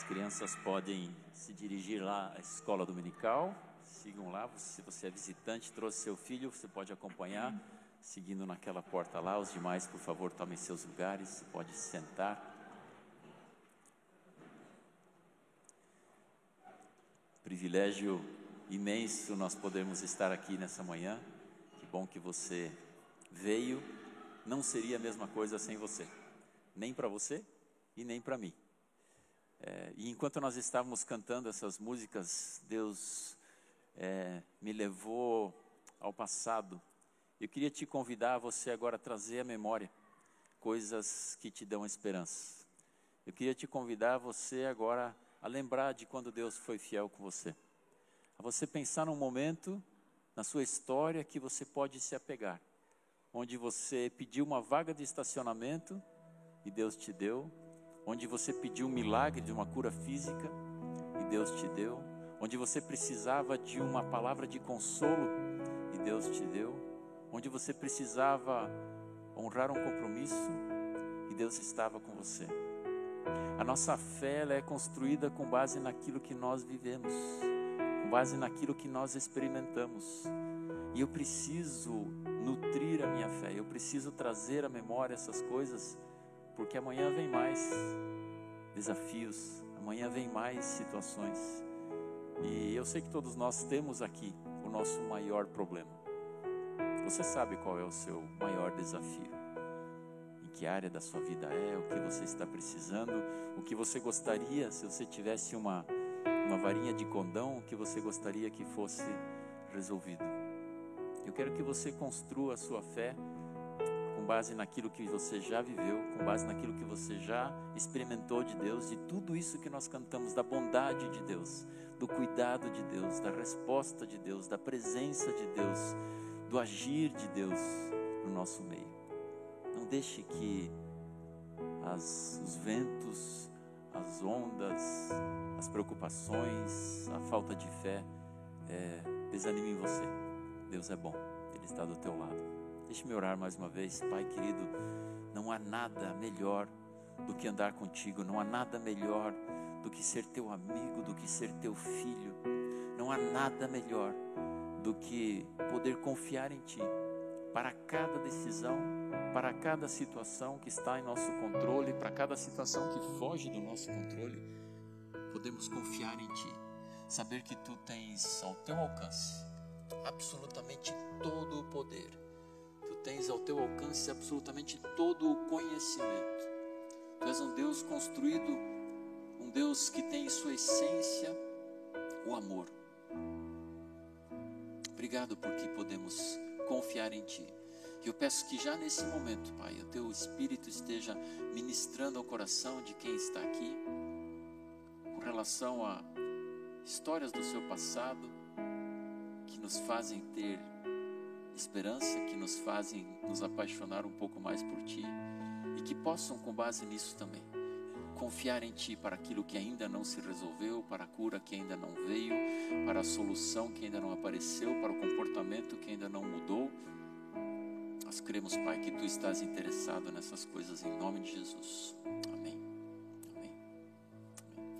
As crianças podem se dirigir lá à escola dominical, sigam lá. Se você é visitante, trouxe seu filho, você pode acompanhar, seguindo naquela porta lá. Os demais, por favor, tomem seus lugares, você pode sentar. Privilégio imenso nós podermos estar aqui nessa manhã. Que bom que você veio. Não seria a mesma coisa sem você, nem para você e nem para mim. É, e enquanto nós estávamos cantando essas músicas, Deus é, me levou ao passado. Eu queria te convidar a você agora a trazer à memória coisas que te dão esperança. Eu queria te convidar a você agora a lembrar de quando Deus foi fiel com você. A você pensar num momento na sua história que você pode se apegar, onde você pediu uma vaga de estacionamento e Deus te deu, onde você pediu um milagre de uma cura física e Deus te deu, onde você precisava de uma palavra de consolo e Deus te deu, onde você precisava honrar um compromisso e Deus estava com você. A nossa fé é construída com base naquilo que nós vivemos, com base naquilo que nós experimentamos. E eu preciso nutrir a minha fé, eu preciso trazer à memória essas coisas, porque amanhã vem mais desafios, amanhã vem mais situações. E eu sei que todos nós temos aqui o nosso maior problema. Você sabe qual é o seu maior desafio? Em que área da sua vida é? O que você está precisando? O que você gostaria, se você tivesse uma, uma varinha de condão, o que você gostaria que fosse resolvido? Eu quero que você construa a sua fé base naquilo que você já viveu, com base naquilo que você já experimentou de Deus, de tudo isso que nós cantamos, da bondade de Deus, do cuidado de Deus, da resposta de Deus, da presença de Deus, do agir de Deus no nosso meio. Não deixe que as, os ventos, as ondas, as preocupações, a falta de fé é, desanimem você. Deus é bom, Ele está do teu lado. Deixe-me orar mais uma vez, Pai querido. Não há nada melhor do que andar contigo, não há nada melhor do que ser teu amigo, do que ser teu filho. Não há nada melhor do que poder confiar em Ti para cada decisão, para cada situação que está em nosso controle, para cada situação que foge do nosso controle. Podemos confiar em Ti, saber que Tu tens ao Teu alcance absolutamente todo o poder. Tens ao Teu alcance absolutamente todo o conhecimento. Tu és um Deus construído um Deus que tem em sua essência o amor. Obrigado porque podemos confiar em Ti. Eu peço que já nesse momento, Pai, o Teu Espírito esteja ministrando ao coração de quem está aqui, com relação a histórias do seu passado, que nos fazem ter esperança, que nos fazem nos apaixonar um pouco mais por Ti, e que possam, com base nisso também, confiar em Ti para aquilo que ainda não se resolveu, para a cura que ainda não veio, para a solução que ainda não apareceu, para o comportamento que ainda não mudou. Nós cremos, Pai, que Tu estás interessado nessas coisas em nome de Jesus. Amém. Amém. Amém.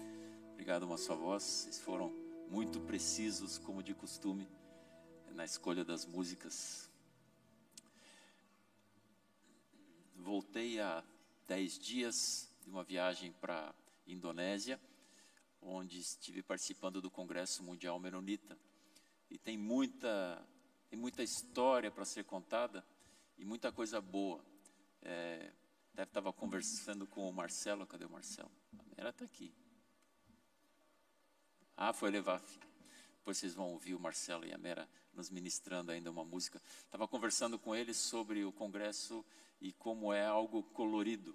Obrigado, uma só voz. Vocês foram muito precisos, como de costume, na escolha das músicas. Voltei há dez dias de uma viagem para Indonésia, onde estive participando do Congresso Mundial Menonita. E tem muita, tem muita história para ser contada e muita coisa boa. É, deve estava conversando com o Marcelo, cadê o Marcelo? A Mera está aqui. Ah, foi levar a filha. Depois vocês vão ouvir o Marcelo e a Mera nos ministrando ainda uma música. Estava conversando com eles sobre o congresso e como é algo colorido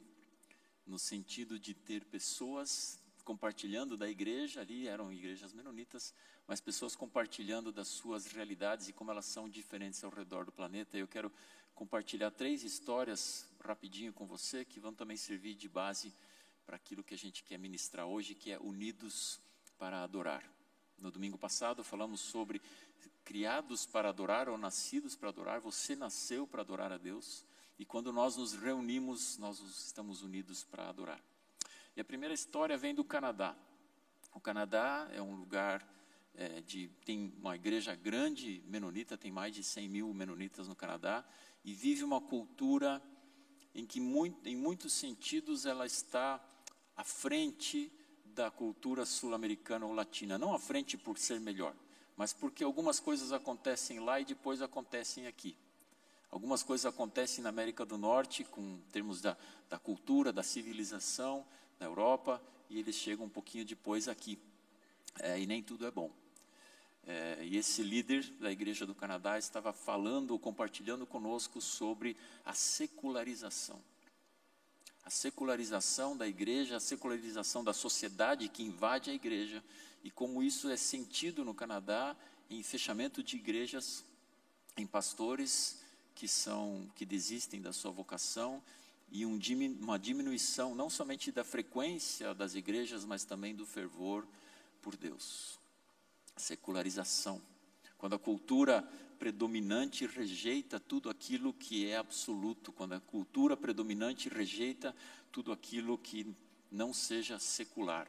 no sentido de ter pessoas compartilhando da igreja, ali eram igrejas menonitas, mas pessoas compartilhando das suas realidades e como elas são diferentes ao redor do planeta. Eu quero compartilhar três histórias rapidinho com você que vão também servir de base para aquilo que a gente quer ministrar hoje, que é unidos para adorar. No domingo passado falamos sobre criados para adorar ou nascidos para adorar. Você nasceu para adorar a Deus. E quando nós nos reunimos, nós estamos unidos para adorar. E a primeira história vem do Canadá. O Canadá é um lugar é, de tem uma igreja grande menonita, tem mais de 100 mil menonitas no Canadá e vive uma cultura em que muito, em muitos sentidos ela está à frente da cultura sul-americana ou latina, não à frente por ser melhor, mas porque algumas coisas acontecem lá e depois acontecem aqui. Algumas coisas acontecem na América do Norte, com termos da, da cultura, da civilização, na Europa, e eles chegam um pouquinho depois aqui. É, e nem tudo é bom. É, e esse líder da Igreja do Canadá estava falando, compartilhando conosco sobre a secularização. A secularização da igreja, a secularização da sociedade que invade a igreja, e como isso é sentido no Canadá em fechamento de igrejas, em pastores que são que desistem da sua vocação e um, uma diminuição não somente da frequência das igrejas, mas também do fervor por Deus. Secularização. Quando a cultura predominante rejeita tudo aquilo que é absoluto, quando a cultura predominante rejeita tudo aquilo que não seja secular.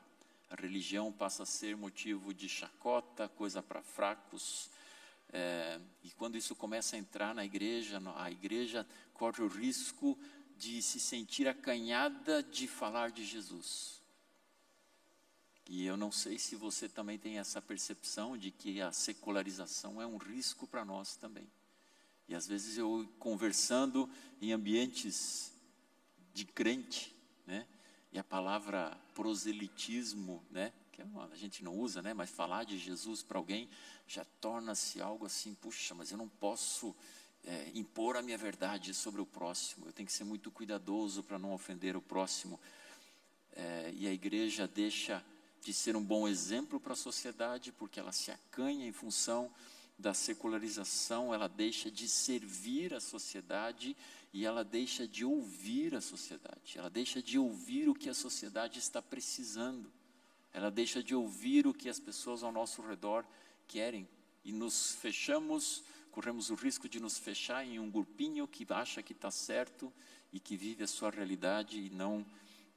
A religião passa a ser motivo de chacota, coisa para fracos, é, e quando isso começa a entrar na igreja, a igreja corre o risco de se sentir acanhada de falar de Jesus. E eu não sei se você também tem essa percepção de que a secularização é um risco para nós também. E às vezes eu conversando em ambientes de crente, né? E a palavra proselitismo, né? Que é a gente não usa, né? Mas falar de Jesus para alguém já torna-se algo assim, puxa, mas eu não posso é, impor a minha verdade sobre o próximo. Eu tenho que ser muito cuidadoso para não ofender o próximo. É, e a igreja deixa de ser um bom exemplo para a sociedade, porque ela se acanha em função da secularização, ela deixa de servir a sociedade e ela deixa de ouvir a sociedade, ela deixa de ouvir o que a sociedade está precisando, ela deixa de ouvir o que as pessoas ao nosso redor querem. E nos fechamos, corremos o risco de nos fechar em um grupinho que acha que está certo e que vive a sua realidade e não,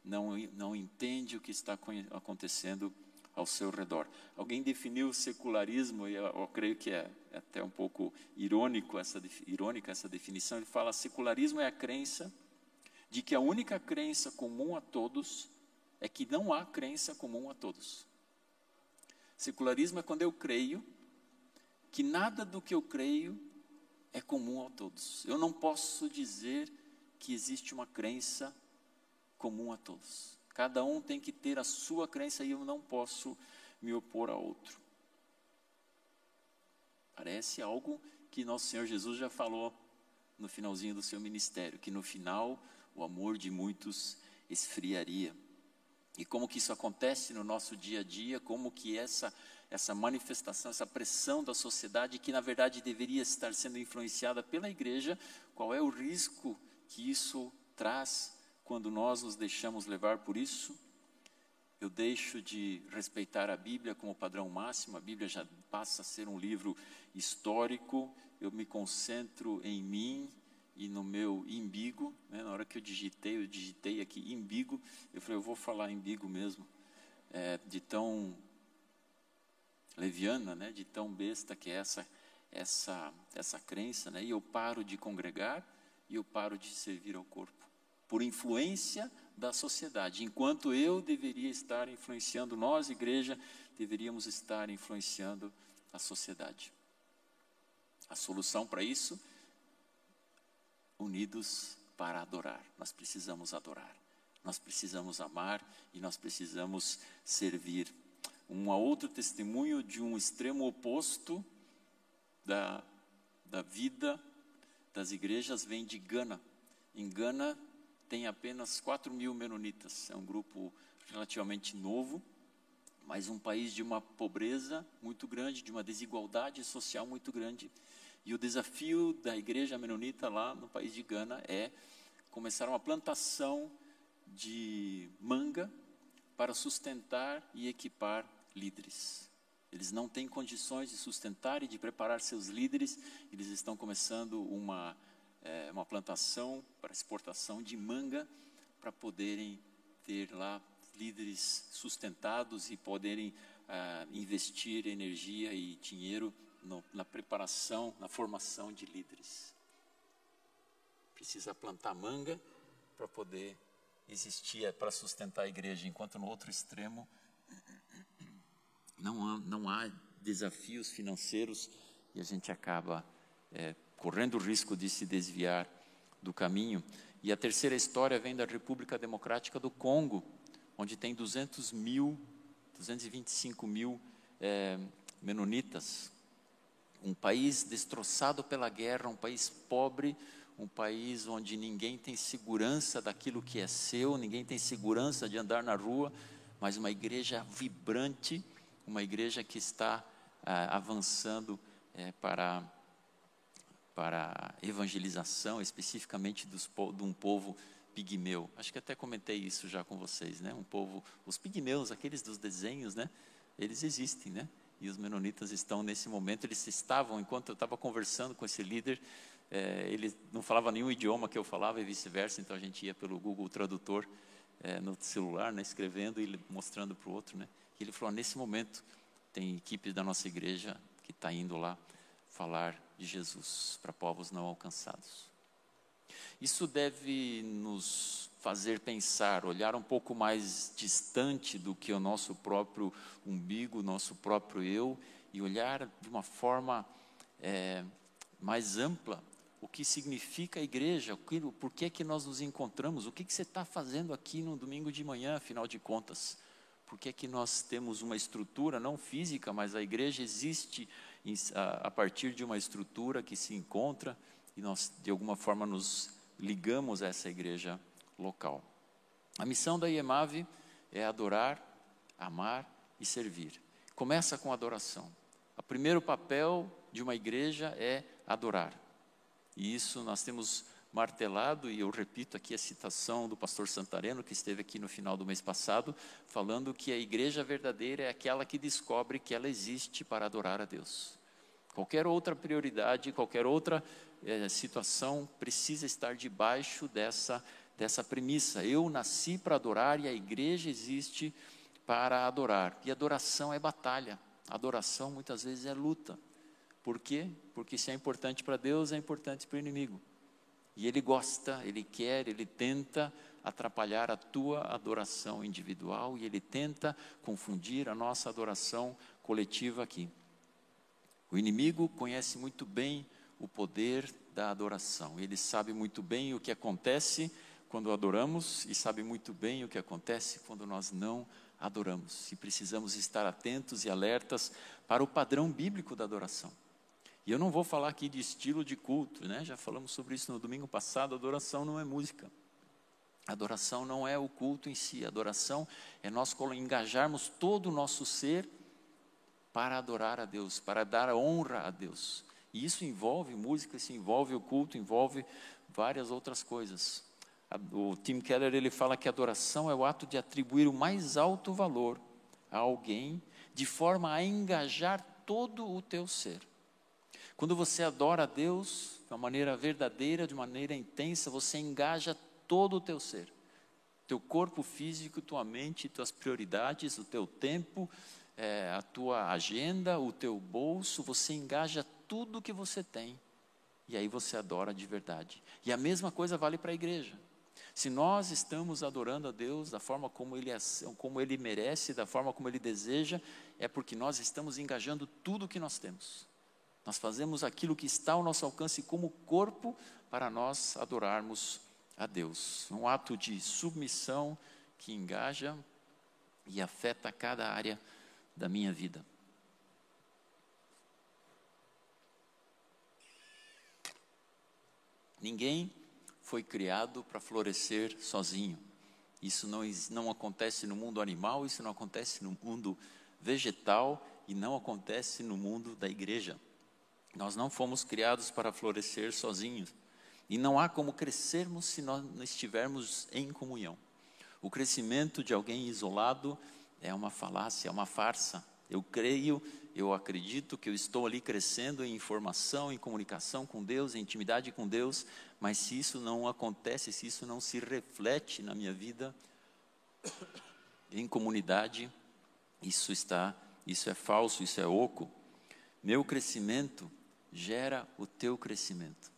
não, não entende o que está acontecendo ao seu redor. Alguém definiu o secularismo, e eu, eu creio que é, é, até um pouco irônico essa, irônica essa definição. Ele fala: secularismo é a crença de que a única crença comum a todos é que não há crença comum a todos. Secularismo é quando eu creio que nada do que eu creio é comum a todos. Eu não posso dizer que existe uma crença comum a todos. Cada um tem que ter a sua crença e eu não posso me opor a outro. Parece algo que nosso Senhor Jesus já falou no finalzinho do seu ministério, que no final o amor de muitos esfriaria. E como que isso acontece no nosso dia a dia, como que essa essa manifestação, essa pressão da sociedade que na verdade deveria estar sendo influenciada pela igreja, qual é o risco que isso traz quando nós nos deixamos levar por isso? Eu deixo de respeitar a Bíblia como padrão máximo, a Bíblia já passa a ser um livro histórico, eu me concentro em mim, e no meu imbigo, né, na hora que eu digitei, eu digitei aqui imbigo, eu falei, eu vou falar imbigo mesmo, é, de tão leviana, né, de tão besta que é essa, essa, essa crença, né, e eu paro de congregar e eu paro de servir ao corpo, por influência da sociedade, enquanto eu deveria estar influenciando, nós, igreja, deveríamos estar influenciando a sociedade. A solução para isso unidos para adorar. Nós precisamos adorar, nós precisamos amar e nós precisamos servir. Um outro testemunho de um extremo oposto da, da vida das igrejas vem de Gana. Em Gana tem apenas 4 mil menonitas, é um grupo relativamente novo, mas um país de uma pobreza muito grande, de uma desigualdade social muito grande. E o desafio da igreja menonita lá no país de Gana é começar uma plantação de manga para sustentar e equipar líderes. Eles não têm condições de sustentar e de preparar seus líderes, eles estão começando uma, é, uma plantação para exportação de manga para poderem ter lá líderes sustentados e poderem ah, investir energia e dinheiro no, na preparação, na formação de líderes. Precisa plantar manga para poder existir, é, para sustentar a igreja, enquanto no outro extremo não há, não há desafios financeiros e a gente acaba é, correndo o risco de se desviar do caminho. E a terceira história vem da República Democrática do Congo, onde tem 200 mil, 225 mil é, menonitas. Um país destroçado pela guerra, um país pobre, um país onde ninguém tem segurança daquilo que é seu, ninguém tem segurança de andar na rua, mas uma igreja vibrante, uma igreja que está ah, avançando é, para para evangelização, especificamente dos, de um povo pigmeu. Acho que até comentei isso já com vocês, né? Um povo, os pigmeus, aqueles dos desenhos, né? Eles existem, né? E os menonitas estão nesse momento, eles estavam, enquanto eu estava conversando com esse líder, é, ele não falava nenhum idioma que eu falava e vice-versa, então a gente ia pelo Google Tradutor é, no celular, né, escrevendo e mostrando para o outro. Né, e ele falou: nesse momento, tem equipes da nossa igreja que está indo lá falar de Jesus para povos não alcançados. Isso deve nos fazer pensar, olhar um pouco mais distante do que o nosso próprio umbigo, nosso próprio eu, e olhar de uma forma é, mais ampla o que significa a igreja, o por que, que nós nos encontramos, o que, que você está fazendo aqui no domingo de manhã, afinal de contas. Por que, que nós temos uma estrutura, não física, mas a igreja existe a partir de uma estrutura que se encontra e nós, de alguma forma, nos ligamos a essa igreja local. A missão da IEMAV é adorar, amar e servir. Começa com adoração. O primeiro papel de uma igreja é adorar. E isso nós temos martelado, e eu repito aqui a citação do pastor Santareno, que esteve aqui no final do mês passado, falando que a igreja verdadeira é aquela que descobre que ela existe para adorar a Deus. Qualquer outra prioridade, qualquer outra é, situação precisa estar debaixo dessa, dessa premissa. Eu nasci para adorar e a igreja existe para adorar. E adoração é batalha, adoração muitas vezes é luta. Por quê? Porque se é importante para Deus, é importante para o inimigo. E ele gosta, ele quer, ele tenta atrapalhar a tua adoração individual e ele tenta confundir a nossa adoração coletiva aqui. O inimigo conhece muito bem o poder da adoração. Ele sabe muito bem o que acontece quando adoramos e sabe muito bem o que acontece quando nós não adoramos. E precisamos estar atentos e alertas para o padrão bíblico da adoração. E eu não vou falar aqui de estilo de culto, né? Já falamos sobre isso no domingo passado. Adoração não é música. Adoração não é o culto em si. Adoração é nós engajarmos todo o nosso ser para adorar a Deus, para dar honra a Deus. E isso envolve música, isso envolve o culto, envolve várias outras coisas. O Tim Keller ele fala que adoração é o ato de atribuir o mais alto valor a alguém, de forma a engajar todo o teu ser. Quando você adora a Deus de uma maneira verdadeira, de maneira intensa, você engaja todo o teu ser. Teu corpo físico, tua mente, tuas prioridades, o teu tempo, é, a tua agenda, o teu bolso, você engaja tudo que você tem. E aí você adora de verdade. E a mesma coisa vale para a igreja. Se nós estamos adorando a Deus da forma como ele, é, como ele merece, da forma como Ele deseja, é porque nós estamos engajando tudo que nós temos. Nós fazemos aquilo que está ao nosso alcance como corpo para nós adorarmos a Deus. Um ato de submissão que engaja e afeta cada área da minha vida. Ninguém foi criado para florescer sozinho. Isso não, não acontece no mundo animal, isso não acontece no mundo vegetal e não acontece no mundo da igreja. Nós não fomos criados para florescer sozinhos. E não há como crescermos se nós não estivermos em comunhão. O crescimento de alguém isolado é uma falácia, é uma farsa. Eu creio, eu acredito que eu estou ali crescendo em informação, em comunicação com Deus, em intimidade com Deus, mas se isso não acontece, se isso não se reflete na minha vida, em comunidade, isso está, isso é falso, isso é oco. Meu crescimento gera o teu crescimento.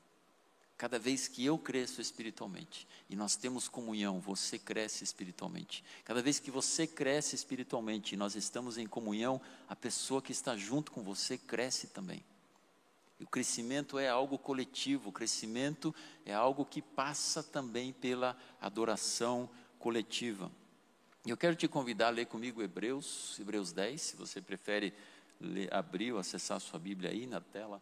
Cada vez que eu cresço espiritualmente e nós temos comunhão, você cresce espiritualmente. Cada vez que você cresce espiritualmente e nós estamos em comunhão, a pessoa que está junto com você cresce também. E o crescimento é algo coletivo, o crescimento é algo que passa também pela adoração coletiva. E eu quero te convidar a ler comigo Hebreus, Hebreus 10, se você prefere ler, abrir ou acessar a sua Bíblia aí na tela.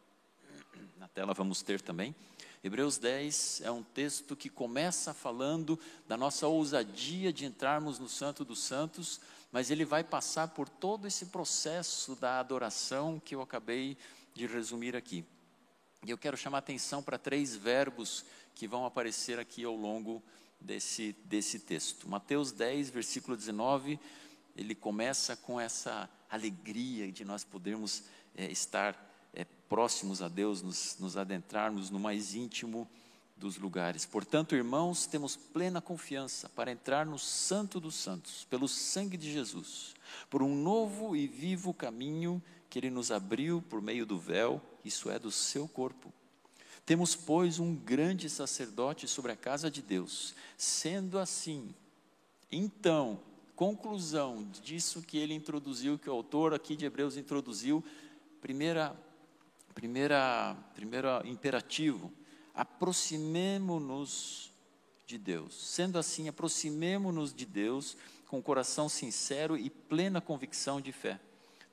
Na tela vamos ter também. Hebreus 10 é um texto que começa falando da nossa ousadia de entrarmos no Santo dos Santos, mas ele vai passar por todo esse processo da adoração que eu acabei de resumir aqui. E eu quero chamar atenção para três verbos que vão aparecer aqui ao longo desse, desse texto. Mateus 10, versículo 19, ele começa com essa alegria de nós podermos é, estar próximos a Deus, nos, nos adentrarmos no mais íntimo dos lugares. Portanto, irmãos, temos plena confiança para entrar no Santo dos Santos, pelo sangue de Jesus, por um novo e vivo caminho que Ele nos abriu por meio do véu, isso é, do seu corpo. Temos, pois, um grande sacerdote sobre a casa de Deus. Sendo assim, então, conclusão disso que ele introduziu, que o autor aqui de Hebreus introduziu, primeira primeira, primeiro imperativo, aproximemo-nos de Deus. Sendo assim, aproximemo-nos de Deus com coração sincero e plena convicção de fé,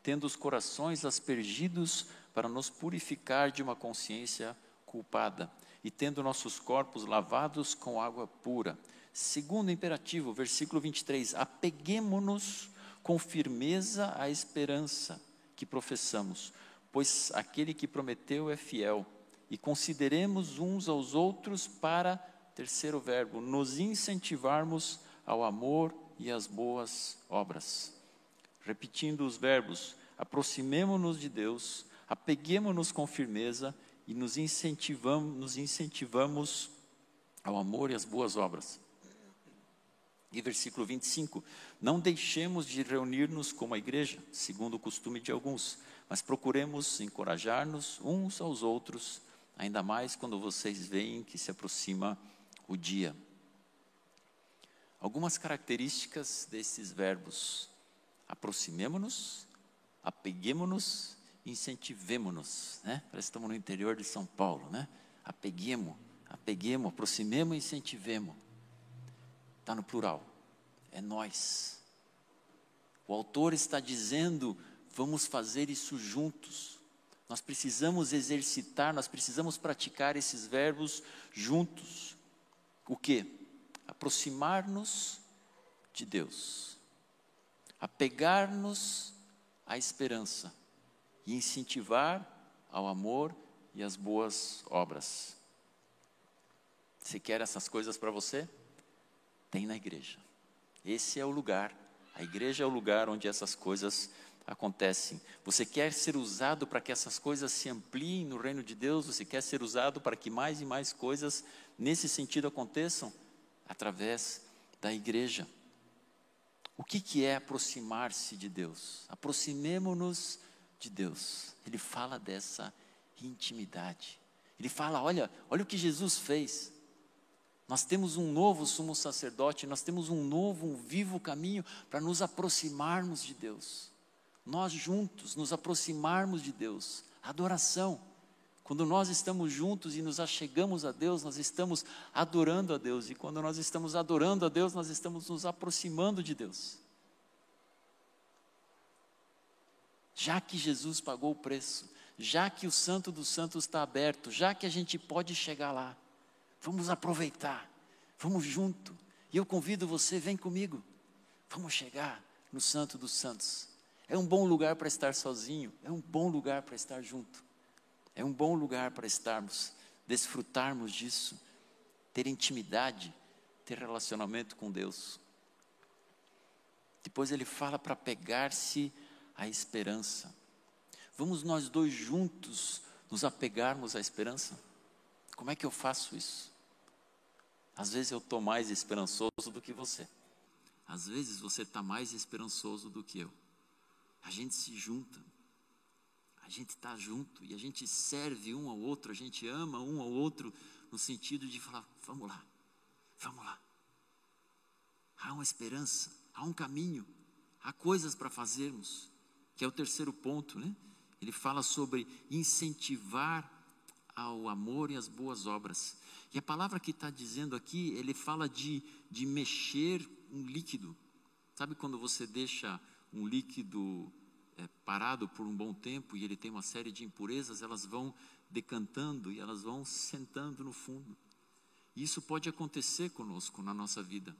tendo os corações aspergidos para nos purificar de uma consciência culpada e tendo nossos corpos lavados com água pura. Segundo imperativo, versículo 23, apeguemo-nos com firmeza à esperança que professamos, pois aquele que prometeu é fiel. E consideremos uns aos outros para, terceiro verbo, nos incentivarmos ao amor e às boas obras. Repetindo os verbos, aproximemo-nos de Deus, apeguemo-nos com firmeza e nos incentivamos, nos incentivamos ao amor e às boas obras. E versículo 25: Não deixemos de reunir-nos como a igreja, segundo o costume de alguns, mas procuremos encorajar-nos uns aos outros, ainda mais quando vocês veem que se aproxima o dia. Algumas características desses verbos: aproximemo-nos, apeguemo-nos, incentivemo-nos, né? Parece que estamos no interior de São Paulo, né? Apeguemo, apeguemo, aproximemo e incentivemo. Está no plural, é nós. O autor está dizendo Vamos fazer isso juntos. Nós precisamos exercitar, nós precisamos praticar esses verbos juntos. O que? Aproximar-nos de Deus, apegar-nos à esperança e incentivar ao amor e às boas obras. Você quer essas coisas para você? Tem na igreja. Esse é o lugar. A igreja é o lugar onde essas coisas acontecem. Você quer ser usado para que essas coisas se ampliem no reino de Deus? Você quer ser usado para que mais e mais coisas nesse sentido aconteçam? Através da igreja. O que, que é aproximar-se de Deus? Aproximemo-nos de Deus. Ele fala dessa intimidade. Ele fala: olha, olha o que Jesus fez. Nós temos um novo sumo sacerdote, nós temos um novo, um vivo caminho para nos aproximarmos de Deus nós juntos nos aproximarmos de Deus. Adoração. Quando nós estamos juntos e nos achegamos a Deus, nós estamos adorando a Deus. E quando nós estamos adorando a Deus, nós estamos nos aproximando de Deus. Já que Jesus pagou o preço, já que o Santo dos Santos está aberto, já que a gente pode chegar lá, vamos aproveitar, vamos junto. E eu convido você, vem comigo, vamos chegar no Santo dos Santos. É um bom lugar para estar sozinho, é um bom lugar para estar junto, é um bom lugar para estarmos, desfrutarmos disso, ter intimidade, ter relacionamento com Deus. Depois ele fala para pegar-se à esperança. Vamos nós dois juntos nos apegarmos à esperança? Como é que eu faço isso? Às vezes eu estou mais esperançoso do que você. Às vezes você está mais esperançoso do que eu. A gente se junta, a gente está junto e a gente serve um ao outro, a gente ama um ao outro, no sentido de falar: vamos lá, vamos lá. Há uma esperança, há um caminho, há coisas para fazermos, que é o terceiro ponto, né? Ele fala sobre incentivar ao amor e às boas obras. E a palavra que está dizendo aqui, ele fala de, de mexer um líquido. Sabe quando você deixa um líquido é, parado por um bom tempo e ele tem uma série de impurezas, elas vão decantando e elas vão sentando no fundo. E isso pode acontecer conosco na nossa vida.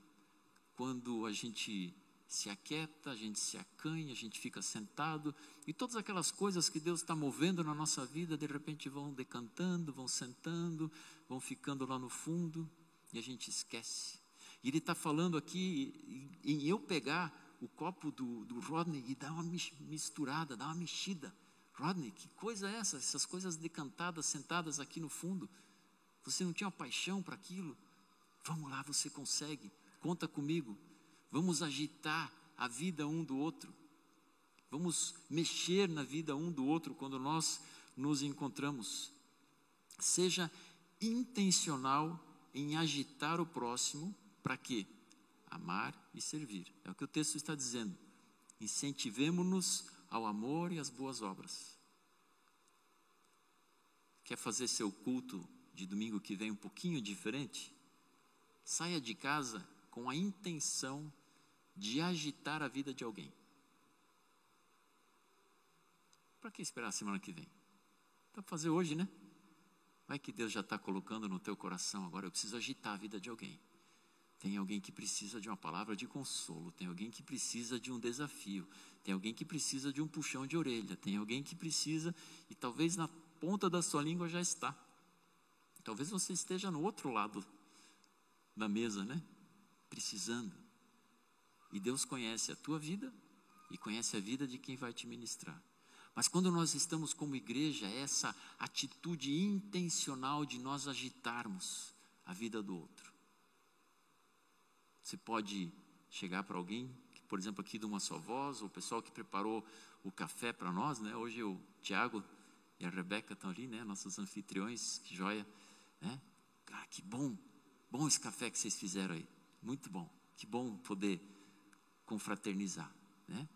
Quando a gente se aquieta, a gente se acanha, a gente fica sentado, e todas aquelas coisas que Deus está movendo na nossa vida, de repente vão decantando, vão sentando, vão ficando lá no fundo, e a gente esquece. E Ele está falando aqui em eu pegar o copo do, do Rodney e dar uma misturada, dar uma mexida. Rodney, que coisa é essa? Essas coisas decantadas, sentadas aqui no fundo. Você não tinha paixão para aquilo? Vamos lá, você consegue. Conta comigo. Vamos agitar a vida um do outro. Vamos mexer na vida um do outro quando nós nos encontramos. Seja intencional em agitar o próximo para quê? Amar e servir. É o que o texto está dizendo. Incentivemos-nos ao amor e às boas obras. Quer fazer seu culto de domingo que vem um pouquinho diferente? Saia de casa com a intenção de agitar a vida de alguém. Para que esperar a semana que vem? Dá para fazer hoje, né? Vai que Deus já está colocando no teu coração agora, eu preciso agitar a vida de alguém. Tem alguém que precisa de uma palavra de consolo, tem alguém que precisa de um desafio, tem alguém que precisa de um puxão de orelha, tem alguém que precisa, e talvez na ponta da sua língua já está. Talvez você esteja no outro lado da mesa, né? Precisando. E Deus conhece a tua vida e conhece a vida de quem vai te ministrar. Mas quando nós estamos como igreja, é essa atitude intencional de nós agitarmos a vida do outro. Você pode chegar para alguém, por exemplo, aqui de uma só voz, o pessoal que preparou o café para nós, né? Hoje o Tiago e a Rebeca estão ali, né? Nossos anfitriões, que joia, né? Cara, que bom, bom esse café que vocês fizeram aí, muito bom, que bom poder confraternizar, né?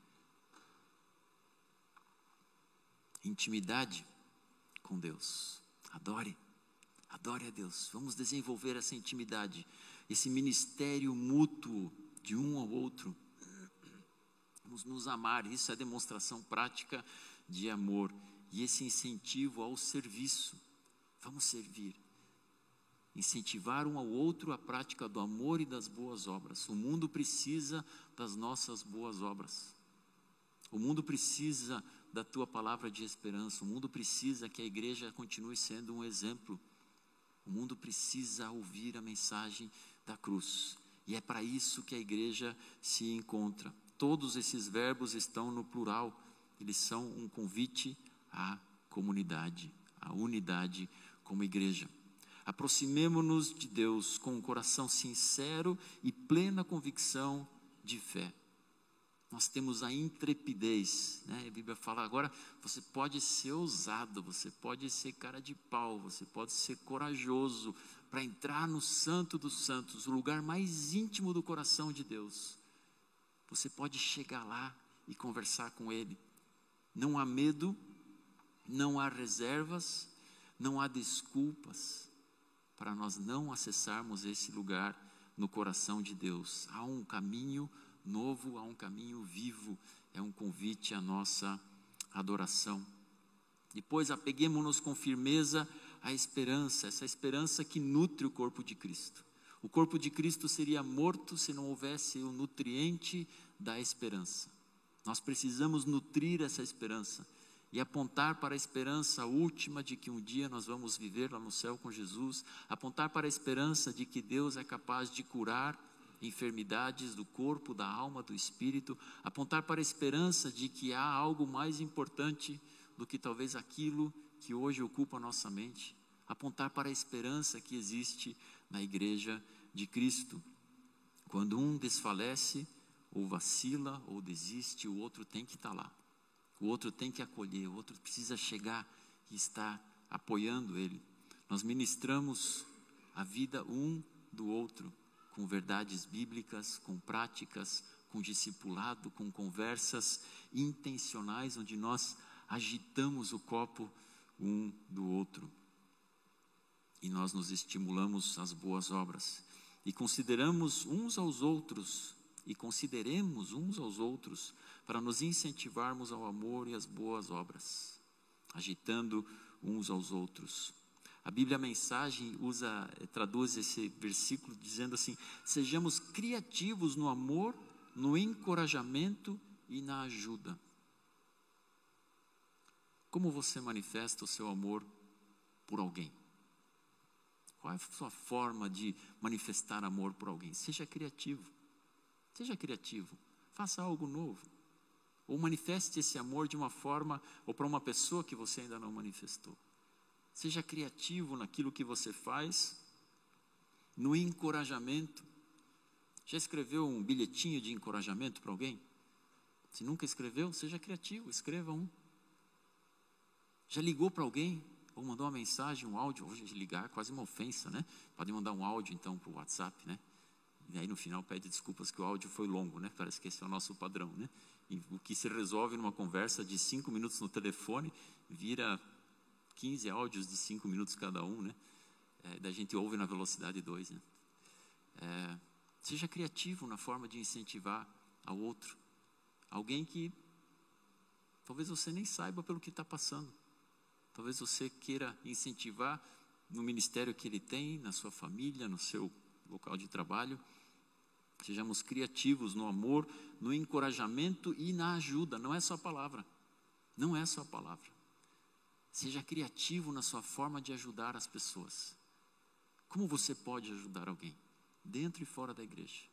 Intimidade com Deus. Adore, adore a Deus. Vamos desenvolver essa intimidade, esse ministério mútuo de um ao outro. Vamos nos amar, isso é demonstração prática de amor e esse incentivo ao serviço. Vamos servir. Incentivar um ao outro a prática do amor e das boas obras. O mundo precisa das nossas boas obras. O mundo precisa da tua palavra de esperança. O mundo precisa que a igreja continue sendo um exemplo. O mundo precisa ouvir a mensagem da cruz. E é para isso que a igreja se encontra. Todos esses verbos estão no plural. Eles são um convite à comunidade, à unidade como igreja. Aproximemo-nos de Deus com um coração sincero e plena convicção de fé. Nós temos a intrepidez, né? a Bíblia fala agora, você pode ser ousado, você pode ser cara de pau, você pode ser corajoso para entrar no santo dos santos, o lugar mais íntimo do coração de Deus. Você pode chegar lá e conversar com Ele. Não há medo, não há reservas, não há desculpas para nós não acessarmos esse lugar no coração de Deus. Há um caminho novo, há um caminho vivo, é um convite à nossa adoração. Depois, apeguemos-nos com firmeza à esperança, essa esperança que nutre o corpo de Cristo. O corpo de Cristo seria morto se não houvesse o nutriente da esperança. Nós precisamos nutrir essa esperança e apontar para a esperança última de que um dia nós vamos viver lá no céu com Jesus, apontar para a esperança de que Deus é capaz de curar enfermidades do corpo, da alma, do espírito, apontar para a esperança de que há algo mais importante do que talvez aquilo que hoje ocupa a nossa mente, apontar para a esperança que existe na igreja de Cristo. Quando um desfalece, ou vacila, ou desiste, o outro tem que estar lá. O outro tem que acolher, o outro precisa chegar e estar apoiando ele. Nós ministramos a vida um do outro com verdades bíblicas, com práticas, com discipulado, com conversas intencionais, onde nós agitamos o copo um do outro. E nós nos estimulamos às boas obras. E consideramos uns aos outros, e consideremos uns aos outros, para nos incentivarmos ao amor e às boas obras, agitando uns aos outros. A Bíblia a Mensagem usa, eh, traduz esse versículo dizendo assim: sejamos criativos no amor, no encorajamento e na ajuda. Como você manifesta o seu amor por alguém? Qual é a sua forma de manifestar amor por alguém? Seja criativo. Seja criativo. Faça algo novo. Ou manifeste esse amor de uma forma ou para uma pessoa que você ainda não manifestou. Seja criativo naquilo que você faz, no encorajamento. Já escreveu um bilhetinho de encorajamento para alguém? Se nunca escreveu, seja criativo, escreva um. Já ligou para alguém? Ou mandou uma mensagem, um áudio? Hoje ligar é quase uma ofensa, né? Pode mandar um áudio então para o WhatsApp, né? E aí no final pede desculpas que o áudio foi longo, né? Parece que esse é o nosso padrão, né? E o que se resolve numa conversa de cinco minutos no telefone vira 15 áudios de 5 minutos cada um, né? É, da gente ouve na velocidade 2, né? É, seja criativo na forma de incentivar ao outro. Alguém que talvez você nem saiba pelo que está passando. Talvez você queira incentivar no ministério que ele tem, na sua família, no seu local de trabalho. Sejamos criativos no amor, no encorajamento e na ajuda. Não é só palavra. Não é só palavra. Seja criativo na sua forma de ajudar as pessoas. Como você pode ajudar alguém? Dentro e fora da igreja.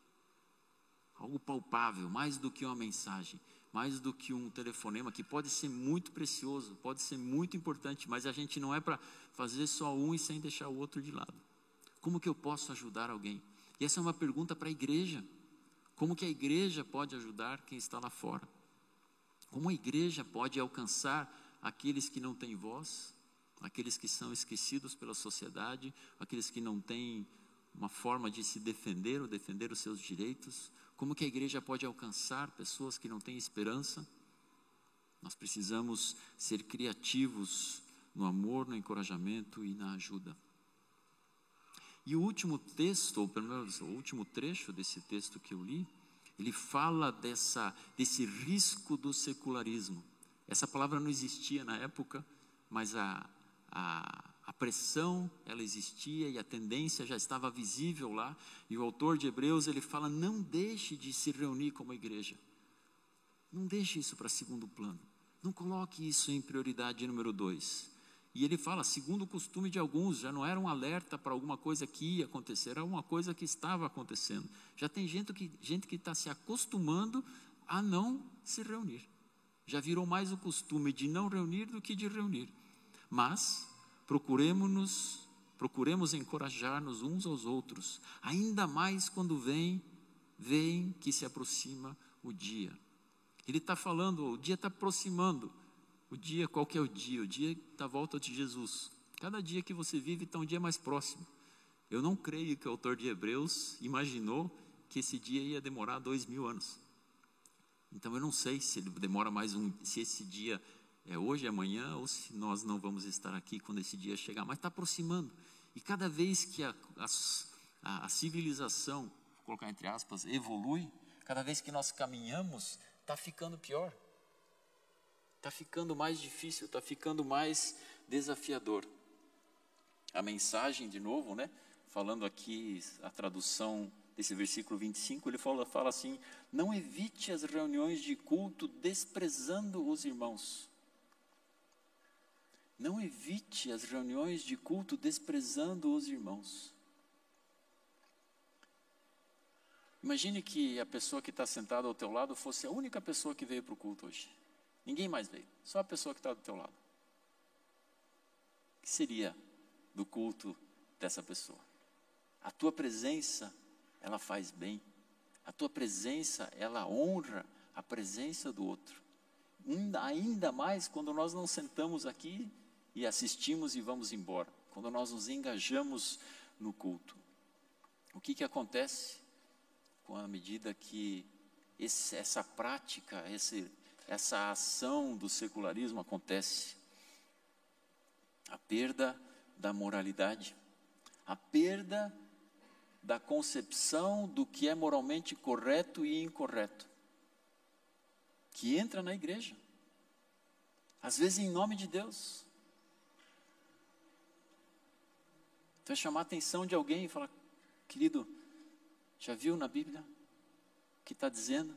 Algo palpável, mais do que uma mensagem, mais do que um telefonema, que pode ser muito precioso, pode ser muito importante, mas a gente não é para fazer só um e sem deixar o outro de lado. Como que eu posso ajudar alguém? E essa é uma pergunta para a igreja. Como que a igreja pode ajudar quem está lá fora? Como a igreja pode alcançar aqueles que não têm voz, aqueles que são esquecidos pela sociedade, aqueles que não têm uma forma de se defender ou defender os seus direitos. Como que a igreja pode alcançar pessoas que não têm esperança? Nós precisamos ser criativos no amor, no encorajamento e na ajuda. E o último texto, ou pelo menos o último trecho desse texto que eu li, ele fala dessa, desse risco do secularismo. Essa palavra não existia na época, mas a, a, pressão ela existia e a tendência já estava visível lá. E o autor de Hebreus ele fala: não deixe de se reunir como igreja. Não deixe isso para segundo plano. Não coloque isso em prioridade número dois. E ele fala, segundo o costume de alguns, já não era um alerta para alguma coisa que ia acontecer, era uma coisa que estava acontecendo. Já tem gente que gente que está se acostumando a não se reunir. Já virou mais o costume de não reunir do que de reunir. Mas procuremos-nos, procuremos encorajar-nos uns aos outros, ainda mais quando vem, vem que se aproxima o dia. Ele está falando, o dia está aproximando. O dia, qual que é o dia? O dia da volta de Jesus. Cada dia que você vive está um dia mais próximo. Eu não creio que o autor de Hebreus imaginou que esse dia ia demorar dois mil anos. Então eu não sei se ele demora mais um, se esse dia é hoje, é amanhã, ou se nós não vamos estar aqui quando esse dia chegar, mas está aproximando. E cada vez que a, a, a civilização, vou colocar entre aspas, evolui, cada vez que nós caminhamos, está ficando pior. Está ficando mais difícil, está ficando mais desafiador. A mensagem, de novo, né? Falando aqui a tradução desse versículo 25, ele fala, fala assim: Não evite as reuniões de culto desprezando os irmãos. Não evite as reuniões de culto desprezando os irmãos. Imagine que a pessoa que está sentada ao teu lado fosse a única pessoa que veio para o culto hoje. Ninguém mais veio, só a pessoa que está do teu lado. O que seria do culto dessa pessoa? A tua presença ela faz bem. A tua presença, ela honra a presença do outro. Ainda mais quando nós não sentamos aqui e assistimos e vamos embora. Quando nós nos engajamos no culto. O que, que acontece com a medida que esse, essa prática, esse, essa ação do secularismo acontece? A perda da moralidade, a perda da concepção do que é moralmente correto e incorreto, que entra na igreja, às vezes em nome de Deus. Então é chamar a atenção de alguém e falar, querido, já viu na Bíblia o que está dizendo?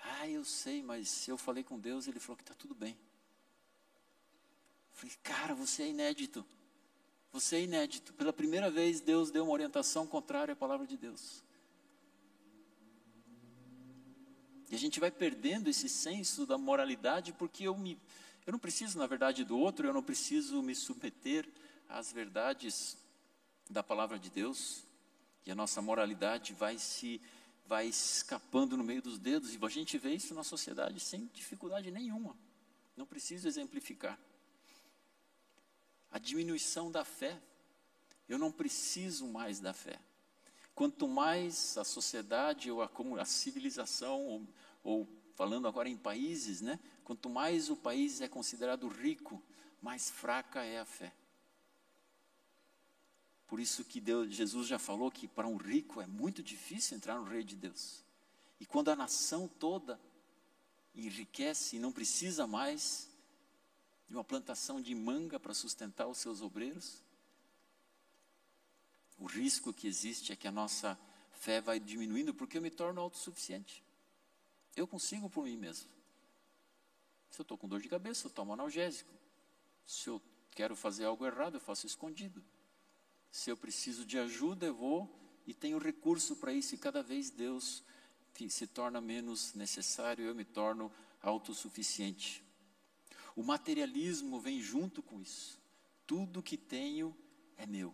Ah, eu sei, mas eu falei com Deus, ele falou que está tudo bem. Falei, cara, você é inédito. Você é inédito. Pela primeira vez, Deus deu uma orientação contrária à palavra de Deus. E a gente vai perdendo esse senso da moralidade porque eu me eu não preciso, na verdade, do outro, eu não preciso me submeter às verdades da palavra de Deus. E a nossa moralidade vai se vai escapando no meio dos dedos e a gente vê isso na sociedade sem dificuldade nenhuma. Não preciso exemplificar a diminuição da fé. Eu não preciso mais da fé. Quanto mais a sociedade ou a, a civilização, ou, ou falando agora em países, né? Quanto mais o país é considerado rico, mais fraca é a fé. Por isso que Deus, Jesus já falou que para um rico é muito difícil entrar no reino de Deus. E quando a nação toda enriquece e não precisa mais, de uma plantação de manga para sustentar os seus obreiros? O risco que existe é que a nossa fé vai diminuindo porque eu me torno autossuficiente. Eu consigo por mim mesmo. Se eu estou com dor de cabeça, eu tomo analgésico. Se eu quero fazer algo errado, eu faço escondido. Se eu preciso de ajuda, eu vou e tenho recurso para isso. E cada vez Deus se torna menos necessário, eu me torno autossuficiente. O materialismo vem junto com isso. Tudo que tenho é meu.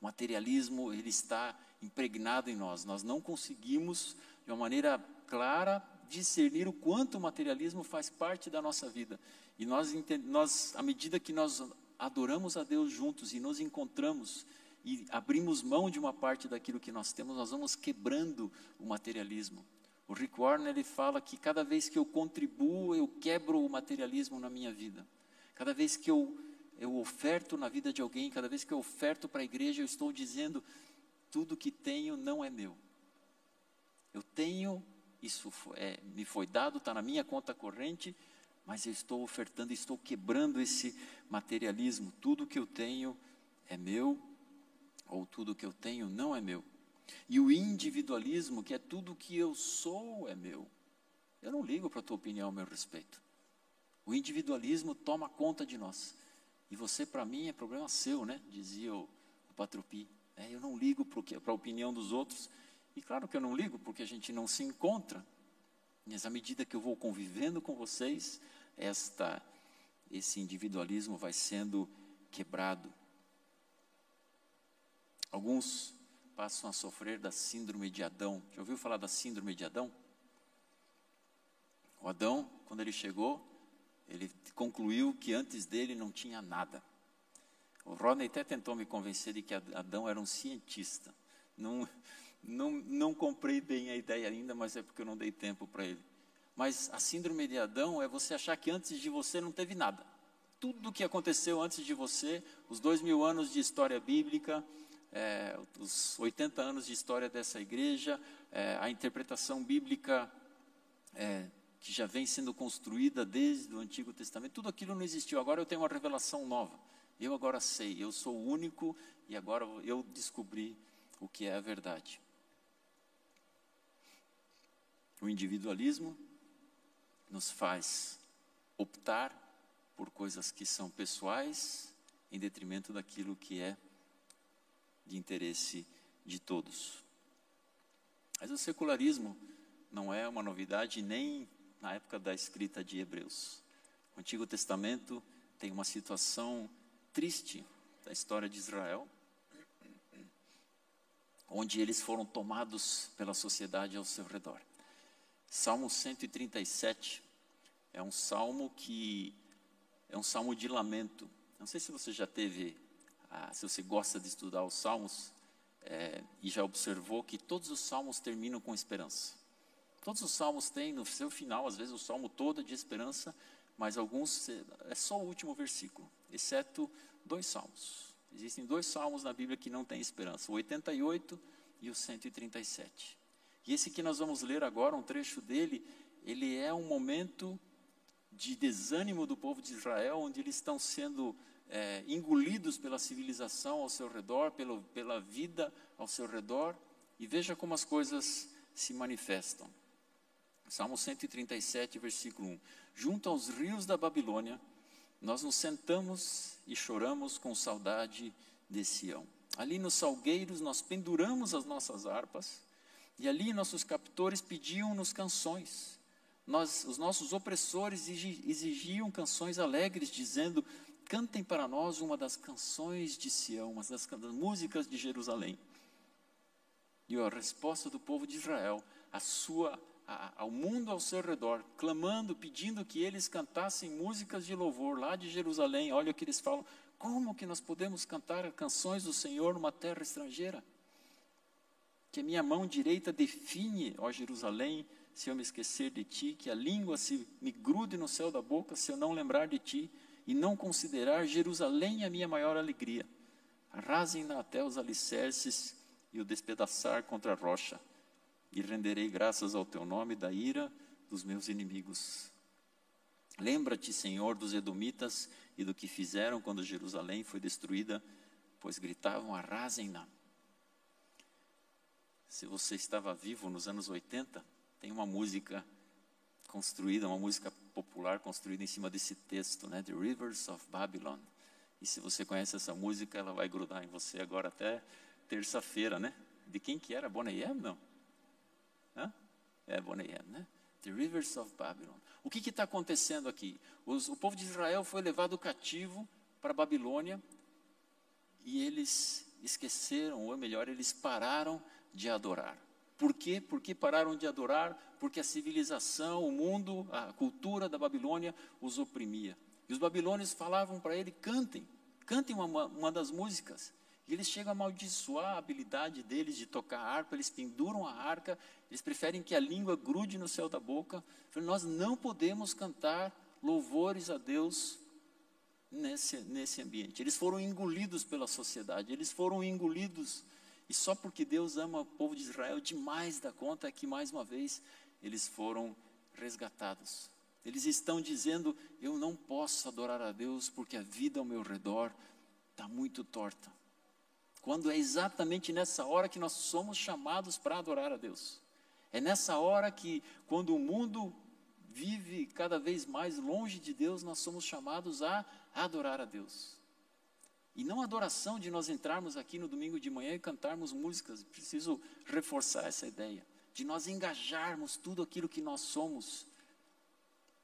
O materialismo ele está impregnado em nós. Nós não conseguimos de uma maneira clara discernir o quanto o materialismo faz parte da nossa vida. E nós, nós à medida que nós adoramos a Deus juntos e nos encontramos e abrimos mão de uma parte daquilo que nós temos, nós vamos quebrando o materialismo. O Rick Warner ele fala que cada vez que eu contribuo, eu quebro o materialismo na minha vida. Cada vez que eu, eu oferto na vida de alguém, cada vez que eu oferto para a igreja, eu estou dizendo: tudo que tenho não é meu. Eu tenho, isso é, me foi dado, está na minha conta corrente, mas eu estou ofertando, estou quebrando esse materialismo. Tudo que eu tenho é meu, ou tudo que eu tenho não é meu. E o individualismo, que é tudo que eu sou, é meu. Eu não ligo para a tua opinião a meu respeito. O individualismo toma conta de nós. E você, para mim, é problema seu, né? Dizia o, o. É, eu não ligo para a opinião dos outros. E claro que eu não ligo, porque a gente não se encontra. Mas à medida que eu vou convivendo com vocês, esta, esse individualismo vai sendo quebrado. Alguns passam a sofrer da síndrome de Adão. Já ouviu falar da síndrome de Adão? O Adão, quando ele chegou, ele concluiu que antes dele não tinha nada. O Rodney até tentou me convencer de que Adão era um cientista. Não, não, não comprei bem a ideia ainda, mas é porque eu não dei tempo para ele. Mas a síndrome de Adão é você achar que antes de você não teve nada. Tudo o que aconteceu antes de você, os dois mil anos de história bíblica, é, os 80 anos de história dessa igreja, é, a interpretação bíblica é, que já vem sendo construída desde o Antigo Testamento, tudo aquilo não existiu. Agora eu tenho uma revelação nova. Eu agora sei, eu sou o único e agora eu descobri o que é a verdade. O individualismo nos faz optar por coisas que são pessoais em detrimento daquilo que é de interesse de todos. Mas o secularismo não é uma novidade nem na época da escrita de Hebreus. O Antigo Testamento tem uma situação triste da história de Israel. onde eles foram tomados pela sociedade ao seu redor. Salmo 137 é um salmo que é um salmo de lamento. Não sei se você já teve, ah, se você gosta de estudar os salmos é, e já observou que todos os salmos terminam com esperança. Todos os salmos têm no seu final, às vezes o salmo todo de esperança, mas alguns é só o último versículo, exceto dois salmos. Existem dois salmos na Bíblia que não têm esperança, o 88 e o 137. E esse que nós vamos ler agora, um trecho dele, ele é um momento de desânimo do povo de Israel, onde eles estão sendo é, engolidos pela civilização ao seu redor, pelo, pela vida ao seu redor, e veja como as coisas se manifestam. Salmo 137, versículo 1. Junto aos rios da Babilônia, nós nos sentamos e choramos com saudade de Sião. Ali nos salgueiros nós penduramos as nossas harpas, e ali nossos captores pediam-nos canções. Nós, os nossos opressores exigiam canções alegres, dizendo: cantem para nós uma das canções de Sião, uma das, das músicas de Jerusalém. E a resposta do povo de Israel, a sua ao mundo ao seu redor, clamando, pedindo que eles cantassem músicas de louvor lá de Jerusalém. Olha o que eles falam: como que nós podemos cantar canções do Senhor numa terra estrangeira? Que a minha mão direita define, ó Jerusalém, se eu me esquecer de ti, que a língua se me grude no céu da boca se eu não lembrar de ti e não considerar Jerusalém a minha maior alegria. Arrasem-na até os alicerces e o despedaçar contra a rocha e renderei graças ao teu nome da ira dos meus inimigos. Lembra-te, Senhor, dos Edomitas e do que fizeram quando Jerusalém foi destruída, pois gritavam: arrasem-na. Se você estava vivo nos anos 80, tem uma música construída, uma música popular construída em cima desse texto, né? The Rivers of Babylon. E se você conhece essa música, ela vai grudar em você agora até terça-feira, né? De quem que era? Bonnie M? Não. Hã? É Bonnie M, né? The Rivers of Babylon. O que está acontecendo aqui? Os, o povo de Israel foi levado cativo para a Babilônia e eles esqueceram, ou melhor, eles pararam de adorar. Por quê? Porque pararam de adorar? Porque a civilização, o mundo, a cultura da Babilônia os oprimia. E os babilônios falavam para ele: cantem, cantem uma, uma das músicas. E eles chegam a amaldiçoar a habilidade deles de tocar harpa, eles penduram a arca, eles preferem que a língua grude no céu da boca. Nós não podemos cantar louvores a Deus nesse, nesse ambiente. Eles foram engolidos pela sociedade, eles foram engolidos. E só porque Deus ama o povo de Israel demais da conta é que, mais uma vez, eles foram resgatados. Eles estão dizendo: Eu não posso adorar a Deus porque a vida ao meu redor está muito torta quando é exatamente nessa hora que nós somos chamados para adorar a Deus. É nessa hora que, quando o mundo vive cada vez mais longe de Deus, nós somos chamados a adorar a Deus. E não a adoração de nós entrarmos aqui no domingo de manhã e cantarmos músicas, preciso reforçar essa ideia, de nós engajarmos tudo aquilo que nós somos,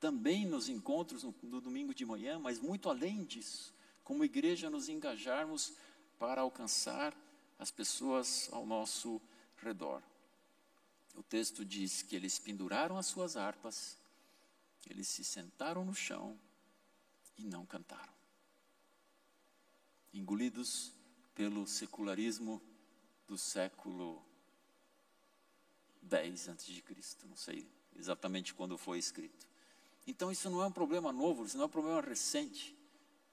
também nos encontros no, no domingo de manhã, mas muito além disso, como igreja nos engajarmos para alcançar as pessoas ao nosso redor. O texto diz que eles penduraram as suas harpas, eles se sentaram no chão e não cantaram. Engolidos pelo secularismo do século 10 antes de Cristo, não sei exatamente quando foi escrito. Então isso não é um problema novo, isso não é um problema recente.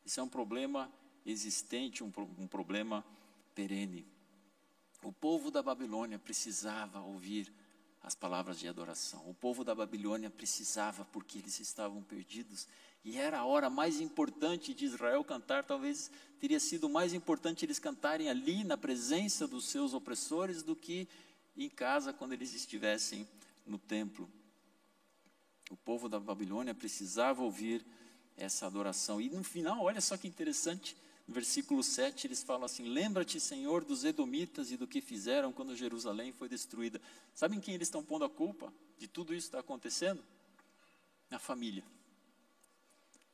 Isso é um problema existente, um, um problema perene. O povo da Babilônia precisava ouvir as palavras de adoração. O povo da Babilônia precisava, porque eles estavam perdidos. E era a hora mais importante de Israel cantar, talvez teria sido mais importante eles cantarem ali, na presença dos seus opressores, do que em casa, quando eles estivessem no templo. O povo da Babilônia precisava ouvir essa adoração. E no final, olha só que interessante, no versículo 7, eles falam assim: Lembra-te, Senhor, dos Edomitas e do que fizeram quando Jerusalém foi destruída. Sabem quem eles estão pondo a culpa de tudo isso que está acontecendo? Na família.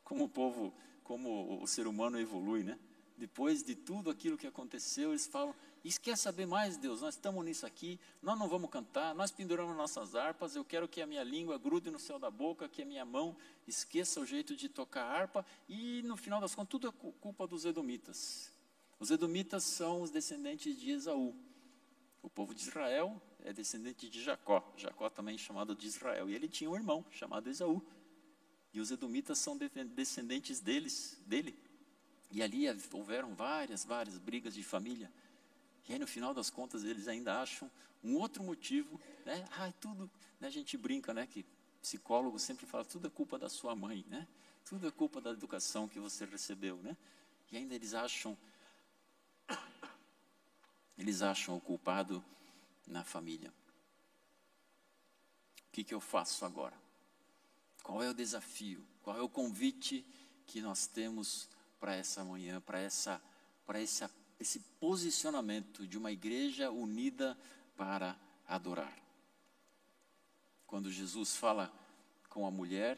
Como o povo, como o ser humano evolui, né? depois de tudo aquilo que aconteceu, eles falam: Isso quer saber mais, Deus? Nós estamos nisso aqui, nós não vamos cantar, nós penduramos nossas harpas. Eu quero que a minha língua grude no céu da boca, que a minha mão esqueça o jeito de tocar harpa. E no final das contas, tudo é culpa dos Edomitas. Os Edomitas são os descendentes de Esaú. O povo de Israel é descendente de Jacó. Jacó também é chamado de Israel. E ele tinha um irmão chamado Esaú. E os Edomitas são descendentes deles, dele. E ali houveram várias, várias brigas de família. E aí, no final das contas, eles ainda acham um outro motivo, né? Ah, tudo, né? a gente brinca, né? Que psicólogo sempre fala, tudo é culpa da sua mãe, né? Tudo é culpa da educação que você recebeu, né? E ainda eles acham, eles acham o culpado na família. O que, que eu faço agora? Qual é o desafio? Qual é o convite que nós temos para essa manhã, para essa, para essa, esse posicionamento de uma igreja unida para adorar. Quando Jesus fala com a mulher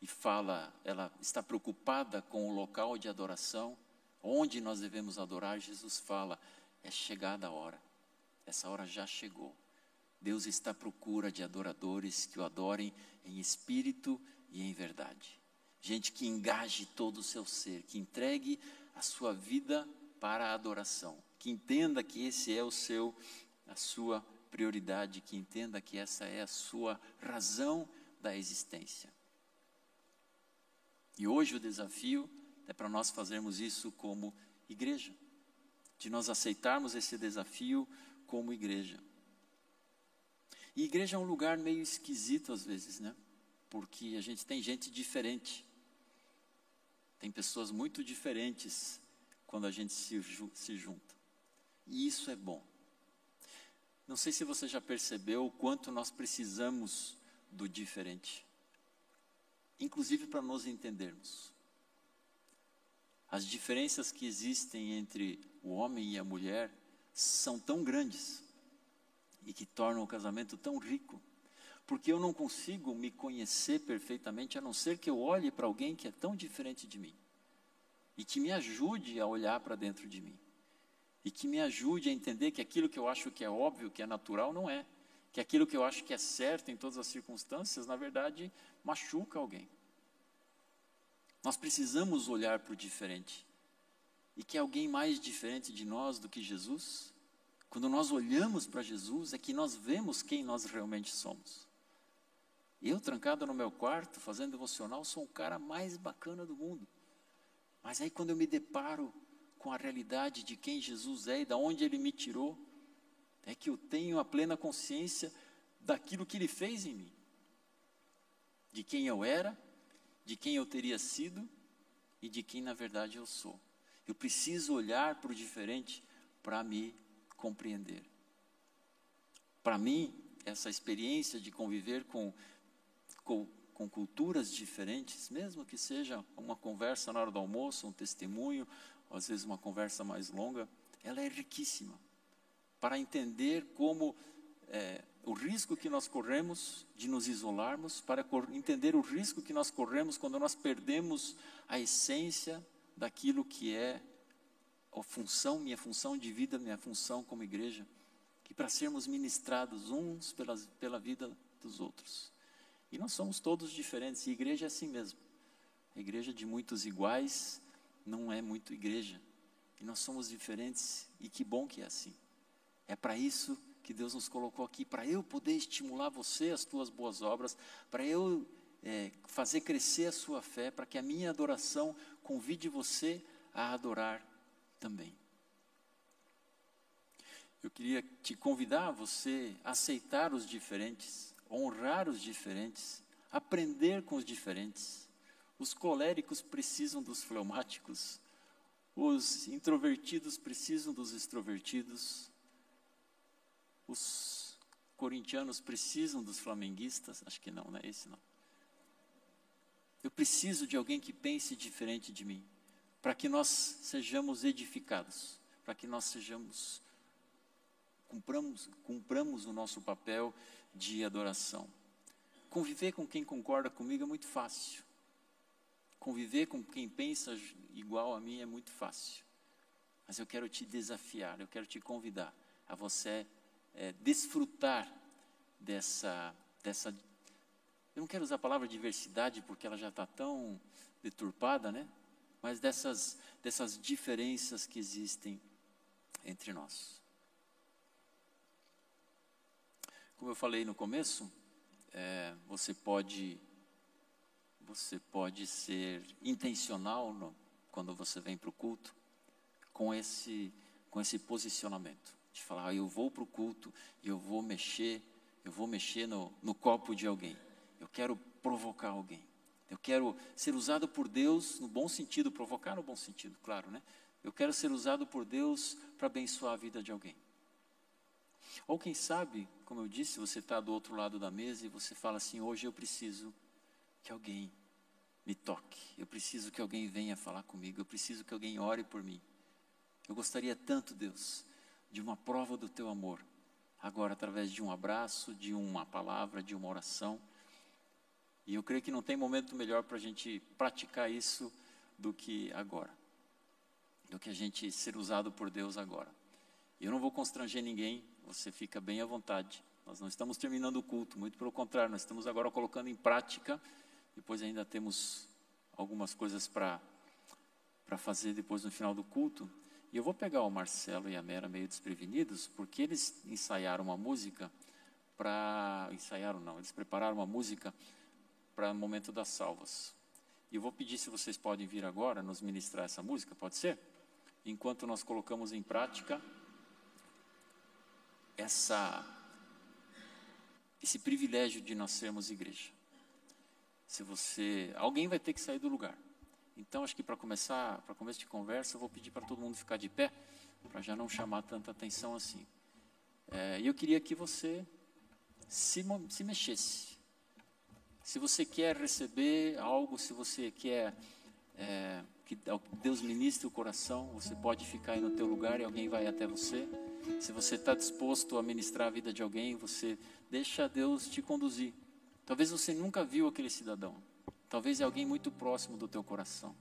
e fala, ela está preocupada com o local de adoração, onde nós devemos adorar, Jesus fala: é chegada a hora, essa hora já chegou. Deus está à procura de adoradores que o adorem em espírito e em verdade gente que engaje todo o seu ser, que entregue a sua vida para a adoração, que entenda que esse é o seu a sua prioridade, que entenda que essa é a sua razão da existência. E hoje o desafio é para nós fazermos isso como igreja, de nós aceitarmos esse desafio como igreja. E igreja é um lugar meio esquisito às vezes, né? Porque a gente tem gente diferente. Tem pessoas muito diferentes quando a gente se, se junta. E isso é bom. Não sei se você já percebeu o quanto nós precisamos do diferente, inclusive para nos entendermos. As diferenças que existem entre o homem e a mulher são tão grandes e que tornam o casamento tão rico porque eu não consigo me conhecer perfeitamente a não ser que eu olhe para alguém que é tão diferente de mim e que me ajude a olhar para dentro de mim e que me ajude a entender que aquilo que eu acho que é óbvio, que é natural, não é, que aquilo que eu acho que é certo em todas as circunstâncias, na verdade, machuca alguém. Nós precisamos olhar para o diferente. E que alguém mais diferente de nós do que Jesus, quando nós olhamos para Jesus, é que nós vemos quem nós realmente somos. Eu, trancado no meu quarto, fazendo devocional, sou o cara mais bacana do mundo. Mas aí, quando eu me deparo com a realidade de quem Jesus é e da onde Ele me tirou, é que eu tenho a plena consciência daquilo que Ele fez em mim, de quem eu era, de quem eu teria sido e de quem na verdade eu sou. Eu preciso olhar para o diferente para me compreender. Para mim, essa experiência de conviver com com, com culturas diferentes, mesmo que seja uma conversa na hora do almoço, um testemunho, ou às vezes uma conversa mais longa, ela é riquíssima para entender como é, o risco que nós corremos de nos isolarmos, para entender o risco que nós corremos quando nós perdemos a essência daquilo que é função, minha função de vida, minha função como igreja, que para sermos ministrados uns pela, pela vida dos outros. E nós somos todos diferentes, e igreja é assim mesmo. A igreja de muitos iguais não é muito igreja. E nós somos diferentes, e que bom que é assim. É para isso que Deus nos colocou aqui, para eu poder estimular você as tuas boas obras, para eu é, fazer crescer a sua fé, para que a minha adoração convide você a adorar também. Eu queria te convidar a você aceitar os diferentes, honrar os diferentes, aprender com os diferentes. Os coléricos precisam dos fleumáticos, os introvertidos precisam dos extrovertidos, os corintianos precisam dos flamenguistas, acho que não, não é esse não. Eu preciso de alguém que pense diferente de mim, para que nós sejamos edificados, para que nós sejamos cumpramos, cumpramos o nosso papel de adoração. Conviver com quem concorda comigo é muito fácil. conviver com quem pensa igual a mim é muito fácil. Mas eu quero te desafiar, eu quero te convidar a você é, desfrutar dessa, dessa. Eu não quero usar a palavra diversidade porque ela já está tão deturpada, né? Mas dessas, dessas diferenças que existem entre nós. Como eu falei no começo, é, você pode você pode ser intencional no, quando você vem para o culto com esse com esse posicionamento de falar, ah, eu vou para o culto e eu vou mexer, eu vou mexer no, no copo de alguém. Eu quero provocar alguém. Eu quero ser usado por Deus no bom sentido, provocar no bom sentido, claro, né? Eu quero ser usado por Deus para abençoar a vida de alguém. Ou quem sabe, como eu disse, você está do outro lado da mesa e você fala assim: hoje eu preciso que alguém me toque, eu preciso que alguém venha falar comigo, eu preciso que alguém ore por mim. Eu gostaria tanto, Deus, de uma prova do teu amor, agora através de um abraço, de uma palavra, de uma oração. E eu creio que não tem momento melhor para a gente praticar isso do que agora, do que a gente ser usado por Deus agora. Eu não vou constranger ninguém, você fica bem à vontade. Nós não estamos terminando o culto, muito pelo contrário, nós estamos agora colocando em prática. Depois ainda temos algumas coisas para para fazer depois no final do culto. E eu vou pegar o Marcelo e a Mera meio desprevenidos, porque eles ensaiaram uma música para ensaiaram não, eles prepararam uma música para o momento das salvas. E vou pedir se vocês podem vir agora nos ministrar essa música, pode ser? Enquanto nós colocamos em prática essa esse privilégio de nós sermos igreja. Se você, alguém vai ter que sair do lugar. Então acho que para começar, para começo de conversa, eu vou pedir para todo mundo ficar de pé, para já não chamar tanta atenção assim. É, e eu queria que você se, se mexesse. Se você quer receber algo, se você quer é, que Deus ministre o coração, você pode ficar aí no teu lugar e alguém vai até você. Se você está disposto a ministrar a vida de alguém, você deixa Deus te conduzir. Talvez você nunca viu aquele cidadão. Talvez é alguém muito próximo do teu coração.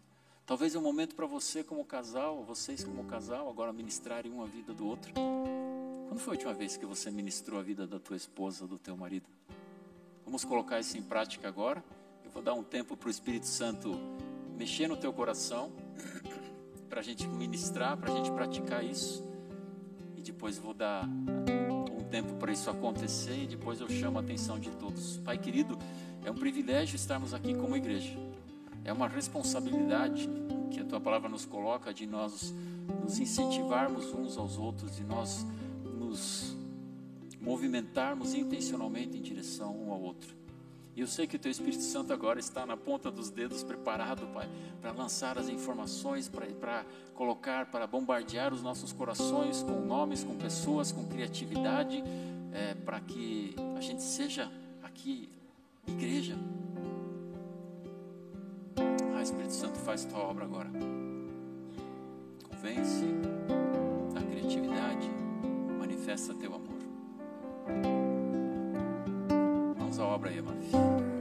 Talvez é um momento para você como casal, vocês como casal, agora ministrarem uma vida do outro. Quando foi a última vez que você ministrou a vida da tua esposa, do teu marido? Vamos colocar isso em prática agora. Eu vou dar um tempo para o Espírito Santo mexer no teu coração, para a gente ministrar, para a gente praticar isso depois vou dar um tempo para isso acontecer e depois eu chamo a atenção de todos. Pai querido, é um privilégio estarmos aqui como igreja. É uma responsabilidade que a tua palavra nos coloca de nós nos incentivarmos uns aos outros, de nós nos movimentarmos intencionalmente em direção um ao outro. E eu sei que o Teu Espírito Santo agora está na ponta dos dedos, preparado, Pai, para lançar as informações, para colocar, para bombardear os nossos corações com nomes, com pessoas, com criatividade, é, para que a gente seja aqui igreja. Ah, Espírito Santo, faz Tua obra agora. Convence, dá criatividade, manifesta Teu amor a obra aí, amado.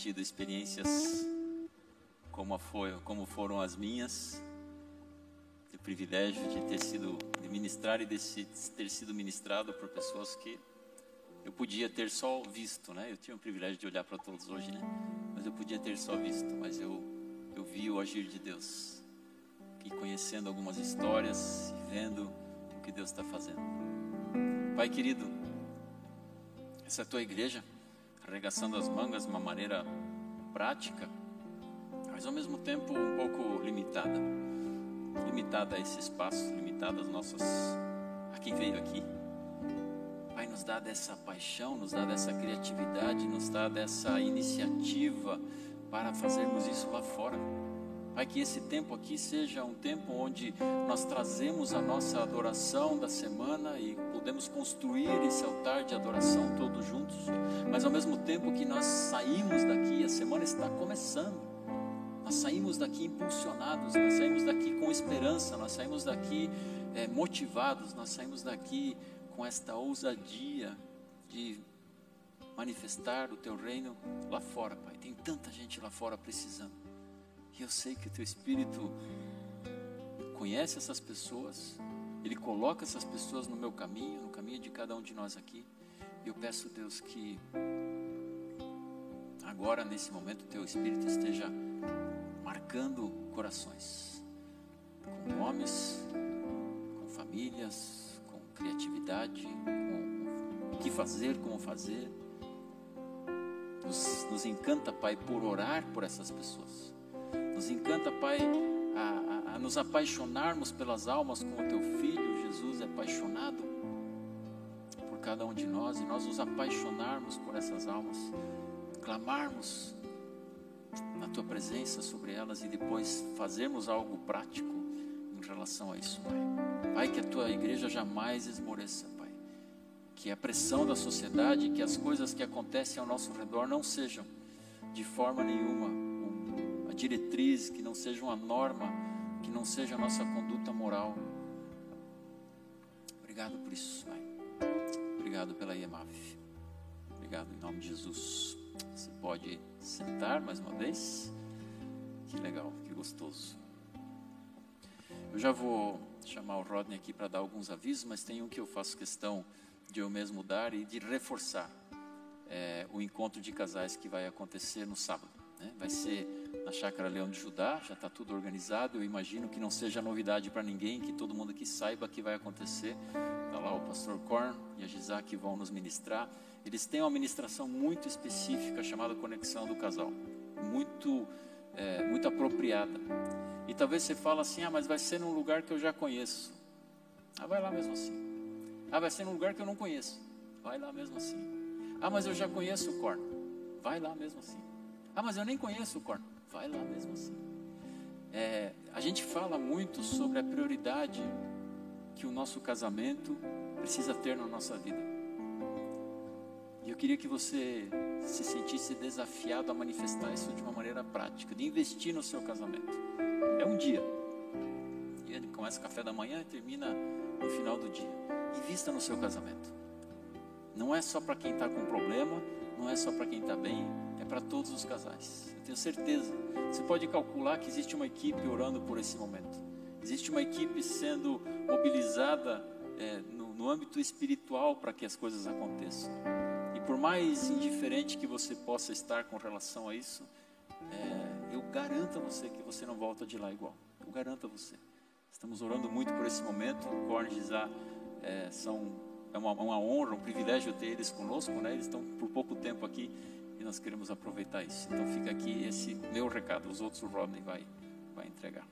Tido experiências como, foi, como foram as minhas, o privilégio de ter sido, de ministrar e de ter sido ministrado por pessoas que eu podia ter só visto, né? Eu tinha o privilégio de olhar para todos hoje, né? Mas eu podia ter só visto, mas eu, eu vi o agir de Deus. E conhecendo algumas histórias e vendo o que Deus está fazendo. Pai querido, essa é a tua igreja arregaçando as mangas de uma maneira prática, mas ao mesmo tempo um pouco limitada. Limitada a esse espaço, limitada às nossas. a quem veio aqui. Pai, nos dá dessa paixão, nos dá dessa criatividade, nos dá dessa iniciativa para fazermos isso lá fora. Pai, que esse tempo aqui seja um tempo onde nós trazemos a nossa adoração da semana e podemos construir esse altar de adoração todos juntos, mas ao mesmo tempo que nós saímos daqui, a semana está começando, nós saímos daqui impulsionados, nós saímos daqui com esperança, nós saímos daqui é, motivados, nós saímos daqui com esta ousadia de manifestar o teu reino lá fora, Pai. Tem tanta gente lá fora precisando. E eu sei que o teu Espírito conhece essas pessoas, ele coloca essas pessoas no meu caminho, no caminho de cada um de nós aqui. E eu peço, Deus, que agora, nesse momento, o teu Espírito esteja marcando corações, com nomes, com famílias, com criatividade, com o que fazer, como fazer. Nos, nos encanta, Pai, por orar por essas pessoas. Nos encanta, Pai, a, a, a nos apaixonarmos pelas almas como o Teu Filho Jesus é apaixonado por cada um de nós e nós nos apaixonarmos por essas almas, clamarmos na Tua presença sobre elas e depois fazermos algo prático em relação a isso, Pai. Pai, que a Tua igreja jamais esmoreça, Pai. Que a pressão da sociedade, que as coisas que acontecem ao nosso redor não sejam de forma nenhuma diretriz, que não seja uma norma, que não seja a nossa conduta moral. Obrigado por isso, Pai. Obrigado pela IEMAF. Obrigado em nome de Jesus. Você pode sentar mais uma vez. Que legal, que gostoso. Eu já vou chamar o Rodney aqui para dar alguns avisos, mas tem um que eu faço questão de eu mesmo dar e de reforçar é, o encontro de casais que vai acontecer no sábado. Né? Vai ser na Chácara Leão de Judá, já está tudo organizado. Eu imagino que não seja novidade para ninguém, que todo mundo aqui saiba que vai acontecer. Está lá o pastor Korn e a Gisá que vão nos ministrar. Eles têm uma ministração muito específica chamada Conexão do Casal, muito, é, muito apropriada. E talvez você fale assim: ah, mas vai ser num lugar que eu já conheço. Ah, vai lá mesmo assim. Ah, vai ser num lugar que eu não conheço. Vai lá mesmo assim. Ah, mas eu já conheço o Korn. Vai lá mesmo assim. Ah, mas eu nem conheço o Korn. Vai lá mesmo assim. É, a gente fala muito sobre a prioridade que o nosso casamento precisa ter na nossa vida. E eu queria que você se sentisse desafiado a manifestar isso de uma maneira prática, de investir no seu casamento. É um dia. Ele começa café da manhã e termina no final do dia. Invista no seu casamento. Não é só para quem está com problema, não é só para quem está bem, para todos os casais. Eu tenho certeza. Você pode calcular que existe uma equipe orando por esse momento. Existe uma equipe sendo mobilizada é, no, no âmbito espiritual para que as coisas aconteçam. E por mais indiferente que você possa estar com relação a isso, é, eu garanto a você que você não volta de lá igual. Eu garanto a você. Estamos orando muito por esse momento. Cornes é, são é uma, uma, honra, um privilégio ter eles conosco, né? Eles estão por pouco tempo aqui nós queremos aproveitar isso. Então fica aqui esse meu recado. Os outros o Rodney vai, vai entregar.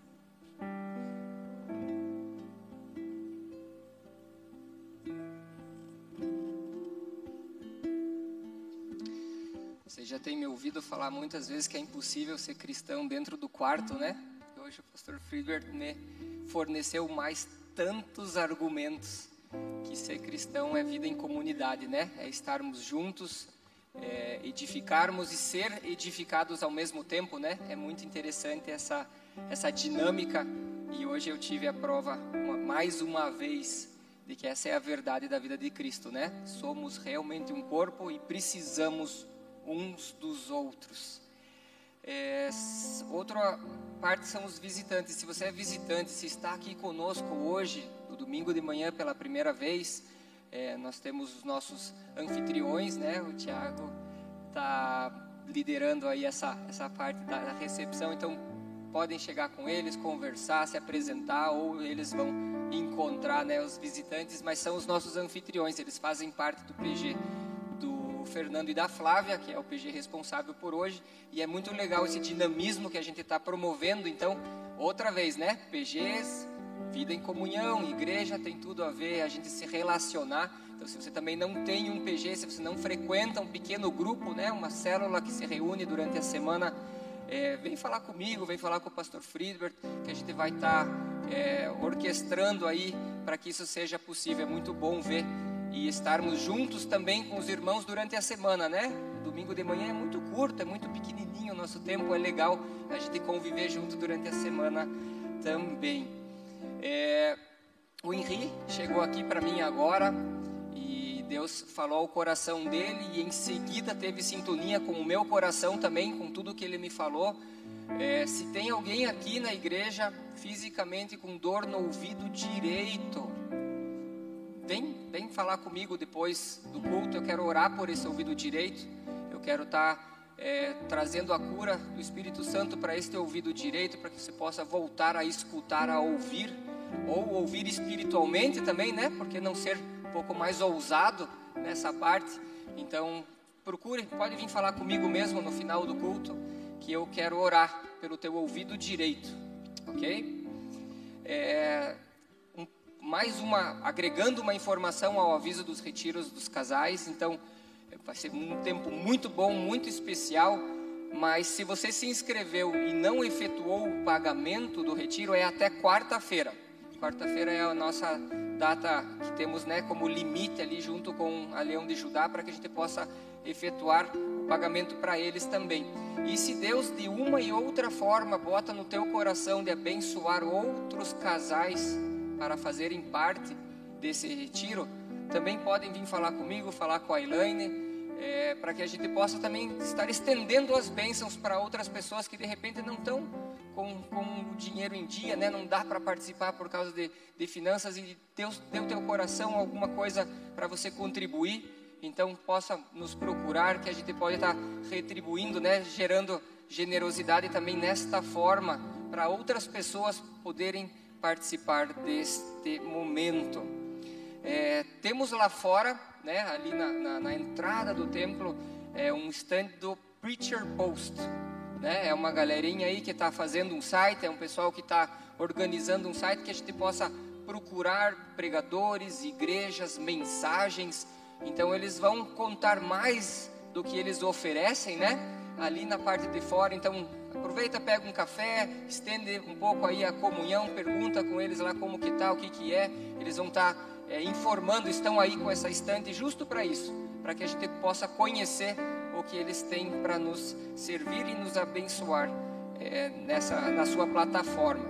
Você já tem me ouvido falar muitas vezes que é impossível ser cristão dentro do quarto, né? Hoje o pastor Friedberg me forneceu mais tantos argumentos que ser cristão é vida em comunidade, né? É estarmos juntos, é, edificarmos e ser edificados ao mesmo tempo, né? É muito interessante essa essa dinâmica e hoje eu tive a prova uma, mais uma vez de que essa é a verdade da vida de Cristo, né? Somos realmente um corpo e precisamos uns dos outros. É, outra parte são os visitantes. Se você é visitante, se está aqui conosco hoje, no domingo de manhã pela primeira vez, é, nós temos os nossos anfitriões, né? O Tiago está liderando aí essa, essa parte da, da recepção, então podem chegar com eles, conversar, se apresentar, ou eles vão encontrar né, os visitantes, mas são os nossos anfitriões, eles fazem parte do PG do Fernando e da Flávia, que é o PG responsável por hoje, e é muito legal esse dinamismo que a gente está promovendo, então, outra vez, né, PGs Vida em comunhão, igreja tem tudo a ver, a gente se relacionar. Então, se você também não tem um PG, se você não frequenta um pequeno grupo, né, uma célula que se reúne durante a semana, é, vem falar comigo, vem falar com o pastor Friedberg, que a gente vai estar tá, é, orquestrando aí para que isso seja possível. É muito bom ver e estarmos juntos também com os irmãos durante a semana, né? Domingo de manhã é muito curto, é muito pequenininho o nosso tempo, é legal a gente conviver junto durante a semana também. O Henri chegou aqui para mim agora e Deus falou ao coração dele e em seguida teve sintonia com o meu coração também, com tudo que ele me falou. É, se tem alguém aqui na igreja fisicamente com dor no ouvido direito, vem, vem falar comigo depois do culto. Eu quero orar por esse ouvido direito. Eu quero estar tá, é, trazendo a cura do Espírito Santo para este ouvido direito, para que você possa voltar a escutar, a ouvir ou ouvir espiritualmente também, né? Porque não ser um pouco mais ousado nessa parte. Então, procure, pode vir falar comigo mesmo no final do culto, que eu quero orar pelo teu ouvido direito, ok? É, um, mais uma, agregando uma informação ao aviso dos retiros dos casais. Então, vai ser um tempo muito bom, muito especial. Mas se você se inscreveu e não efetuou o pagamento do retiro, é até quarta-feira. Quarta-feira é a nossa data que temos né, como limite ali junto com a Leão de Judá para que a gente possa efetuar o pagamento para eles também. E se Deus de uma e outra forma bota no teu coração de abençoar outros casais para fazerem parte desse retiro, também podem vir falar comigo, falar com a Elaine, é, para que a gente possa também estar estendendo as bênçãos para outras pessoas que de repente não estão com, com o dinheiro em dia, né? Não dá para participar por causa de, de finanças e deu teu coração alguma coisa para você contribuir, então possa nos procurar que a gente pode estar tá retribuindo, né? Gerando generosidade também nesta forma para outras pessoas poderem participar deste momento. É, temos lá fora, né? Ali na, na, na entrada do templo, é um stand do Preacher Post né? É uma galerinha aí que está fazendo um site, é um pessoal que está organizando um site que a gente possa procurar pregadores, igrejas, mensagens. Então eles vão contar mais do que eles oferecem, né? Ali na parte de fora. Então aproveita, pega um café, estende um pouco aí a comunhão, pergunta com eles lá como que tá, o que que é. Eles vão estar tá, é, informando, estão aí com essa estante justo para isso, para que a gente possa conhecer o que eles têm para nos servir e nos abençoar é, nessa, na sua plataforma.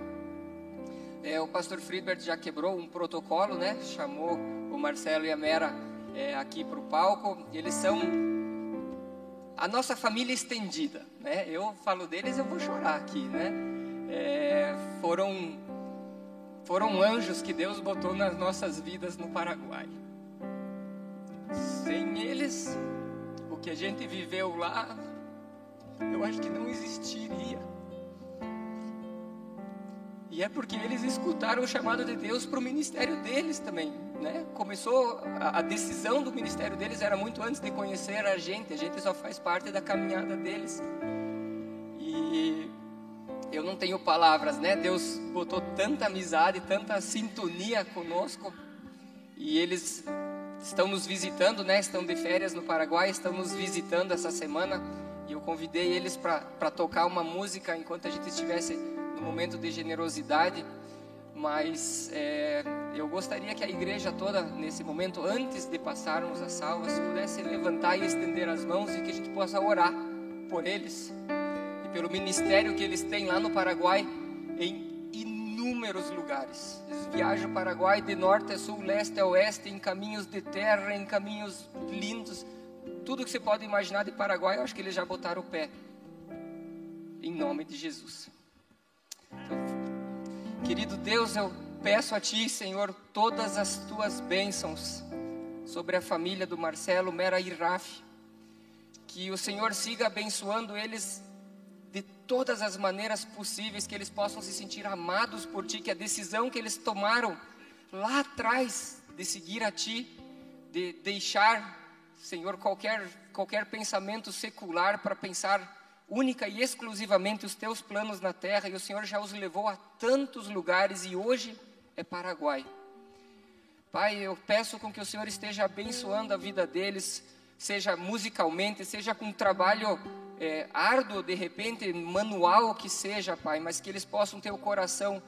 É, o pastor Friedbert já quebrou um protocolo, né? Chamou o Marcelo e a Mera é, aqui para o palco. Eles são a nossa família estendida, né? Eu falo deles, eu vou chorar aqui, né? É, foram foram anjos que Deus botou nas nossas vidas no Paraguai. Sem eles, que a gente viveu lá, eu acho que não existiria. E é porque eles escutaram o chamado de Deus para o ministério deles também, né? Começou a, a, decisão do ministério deles era muito antes de conhecer a gente. A gente só faz parte da caminhada deles. E eu não tenho palavras, né? Deus botou tanta amizade, tanta sintonia conosco. E eles estão nos visitando, né? Estão de férias no Paraguai, estão nos visitando essa semana e eu convidei eles para tocar uma música enquanto a gente estivesse no momento de generosidade. Mas é, eu gostaria que a igreja toda, nesse momento, antes de passarmos as salvas, pudesse levantar e estender as mãos e que a gente possa orar por eles e pelo ministério que eles têm lá no Paraguai em inúmeros lugares. Eles viajam o Paraguai de norte a sul, leste a oeste, em caminhos de terra, em caminhos lindos. Tudo que você pode imaginar de Paraguai, eu acho que eles já botaram o pé. Em nome de Jesus. Então, querido Deus, eu peço a Ti, Senhor, todas as Tuas bênçãos sobre a família do Marcelo Mera e Raf. Que o Senhor siga abençoando eles de todas as maneiras possíveis, que eles possam se sentir amados por Ti, que a decisão que eles tomaram lá atrás de seguir a Ti, de deixar, Senhor, qualquer, qualquer pensamento secular para pensar única e exclusivamente os Teus planos na terra, e o Senhor já os levou a tantos lugares e hoje é Paraguai. Pai, eu peço com que o Senhor esteja abençoando a vida deles, seja musicalmente, seja com trabalho é, árduo, de repente, manual que seja, Pai, mas que eles possam ter o coração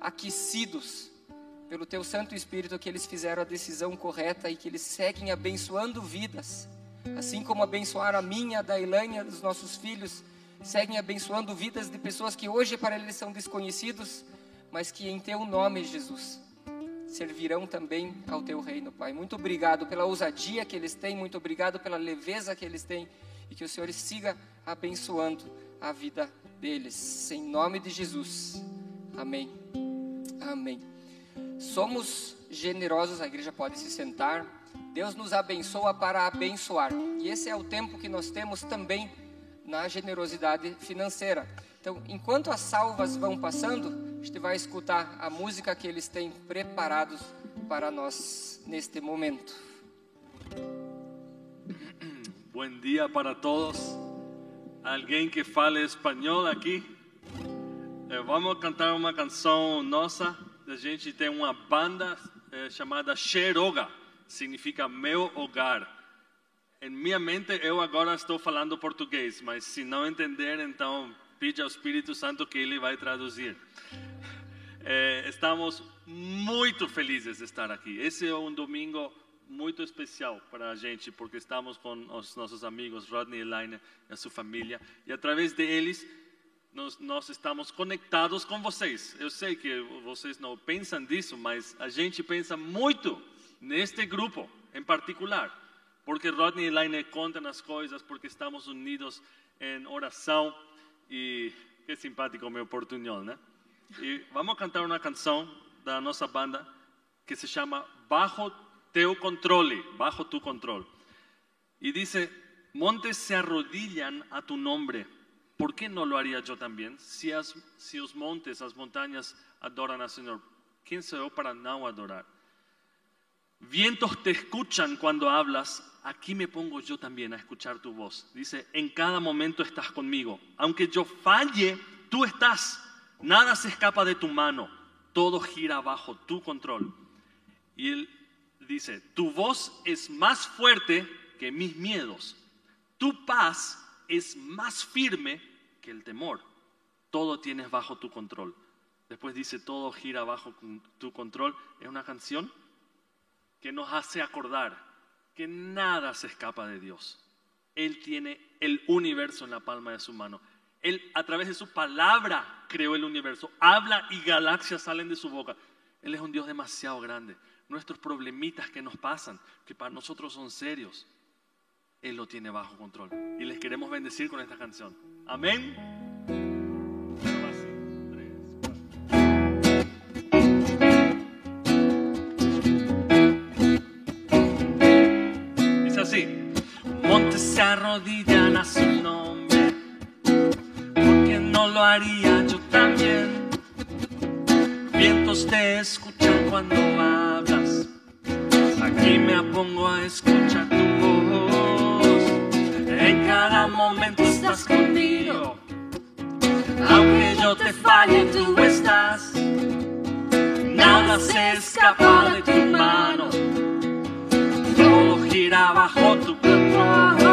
aquecidos pelo Teu Santo Espírito, que eles fizeram a decisão correta e que eles seguem abençoando vidas, assim como abençoaram a minha, a da Elaine, dos nossos filhos, seguem abençoando vidas de pessoas que hoje para eles são desconhecidos, mas que em Teu nome, Jesus, servirão também ao Teu reino, Pai. Muito obrigado pela ousadia que eles têm, muito obrigado pela leveza que eles têm e que o Senhor siga abençoando a vida deles. Em nome de Jesus. Amém. Amém. Somos generosos, a igreja pode se sentar. Deus nos abençoa para abençoar. E esse é o tempo que nós temos também na generosidade financeira. Então, enquanto as salvas vão passando, a gente vai escutar a música que eles têm preparados para nós neste momento. Buen día para todos. Alguém que fale espanhol aqui? Eh, vamos cantar uma canção nossa. A gente tem uma banda eh, chamada Xeroga, significa meu hogar. Em minha mente eu agora estou falando português, mas se não entender, então pede ao Espírito Santo que ele vai traduzir. Eh, estamos muito felizes de estar aqui. Esse é um domingo muito especial para a gente, porque estamos com os nossos amigos Rodney e Elaine e a sua família, e através deles nós, nós, estamos conectados com vocês. Eu sei que vocês não pensam disso, mas a gente pensa muito neste grupo em particular, porque Rodney e Elaine contam as coisas, porque estamos unidos em oração e Qué simpático mi oportunidad, ¿no? Y vamos cantar una canción de nuestra banda que se llama Bajo teu controle, bajo tu control. Y dice, montes se arrodillan a tu nombre. ¿Por qué no lo haría yo también? Si, as, si os montes, las montañas adoran al Señor, ¿quién soy yo para no adorar? Vientos te escuchan cuando hablas, aquí me pongo yo también a escuchar tu voz. Dice, en cada momento estás conmigo. Aunque yo falle, tú estás. Nada se escapa de tu mano. Todo gira bajo tu control. Y él dice, tu voz es más fuerte que mis miedos. Tu paz es más firme que el temor. Todo tienes bajo tu control. Después dice, todo gira bajo tu control. Es una canción que nos hace acordar que nada se escapa de Dios. Él tiene el universo en la palma de su mano. Él a través de su palabra creó el universo. Habla y galaxias salen de su boca. Él es un Dios demasiado grande. Nuestros problemitas que nos pasan, que para nosotros son serios, Él lo tiene bajo control. Y les queremos bendecir con esta canción. Amén. Dice así. Montes se arrodillan a su nombre. Porque no lo haría yo también. Vientos te escuchan cuando hablas. Aquí me pongo a escuchar tu voz. En cada momento estás conmigo. Aunque yo te falle, tú estás. Nada se escapa de tu mano. Todo gira bajo tu control.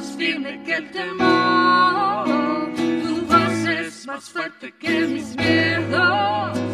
Más firme que el temor. Tu voz es más fuerte que mis miedos.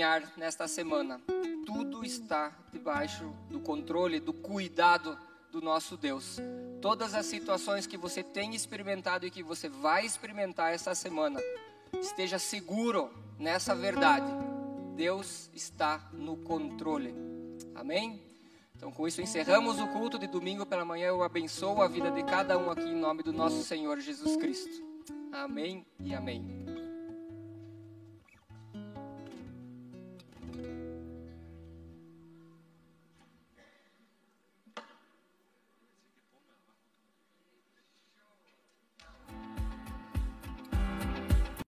Caminhar nesta semana, tudo está debaixo do controle, do cuidado do nosso Deus. Todas as situações que você tem experimentado e que você vai experimentar essa semana, esteja seguro nessa verdade. Deus está no controle. Amém? Então, com isso, encerramos o culto de domingo pela manhã. Eu abençoo a vida de cada um aqui em nome do nosso Senhor Jesus Cristo. Amém e amém.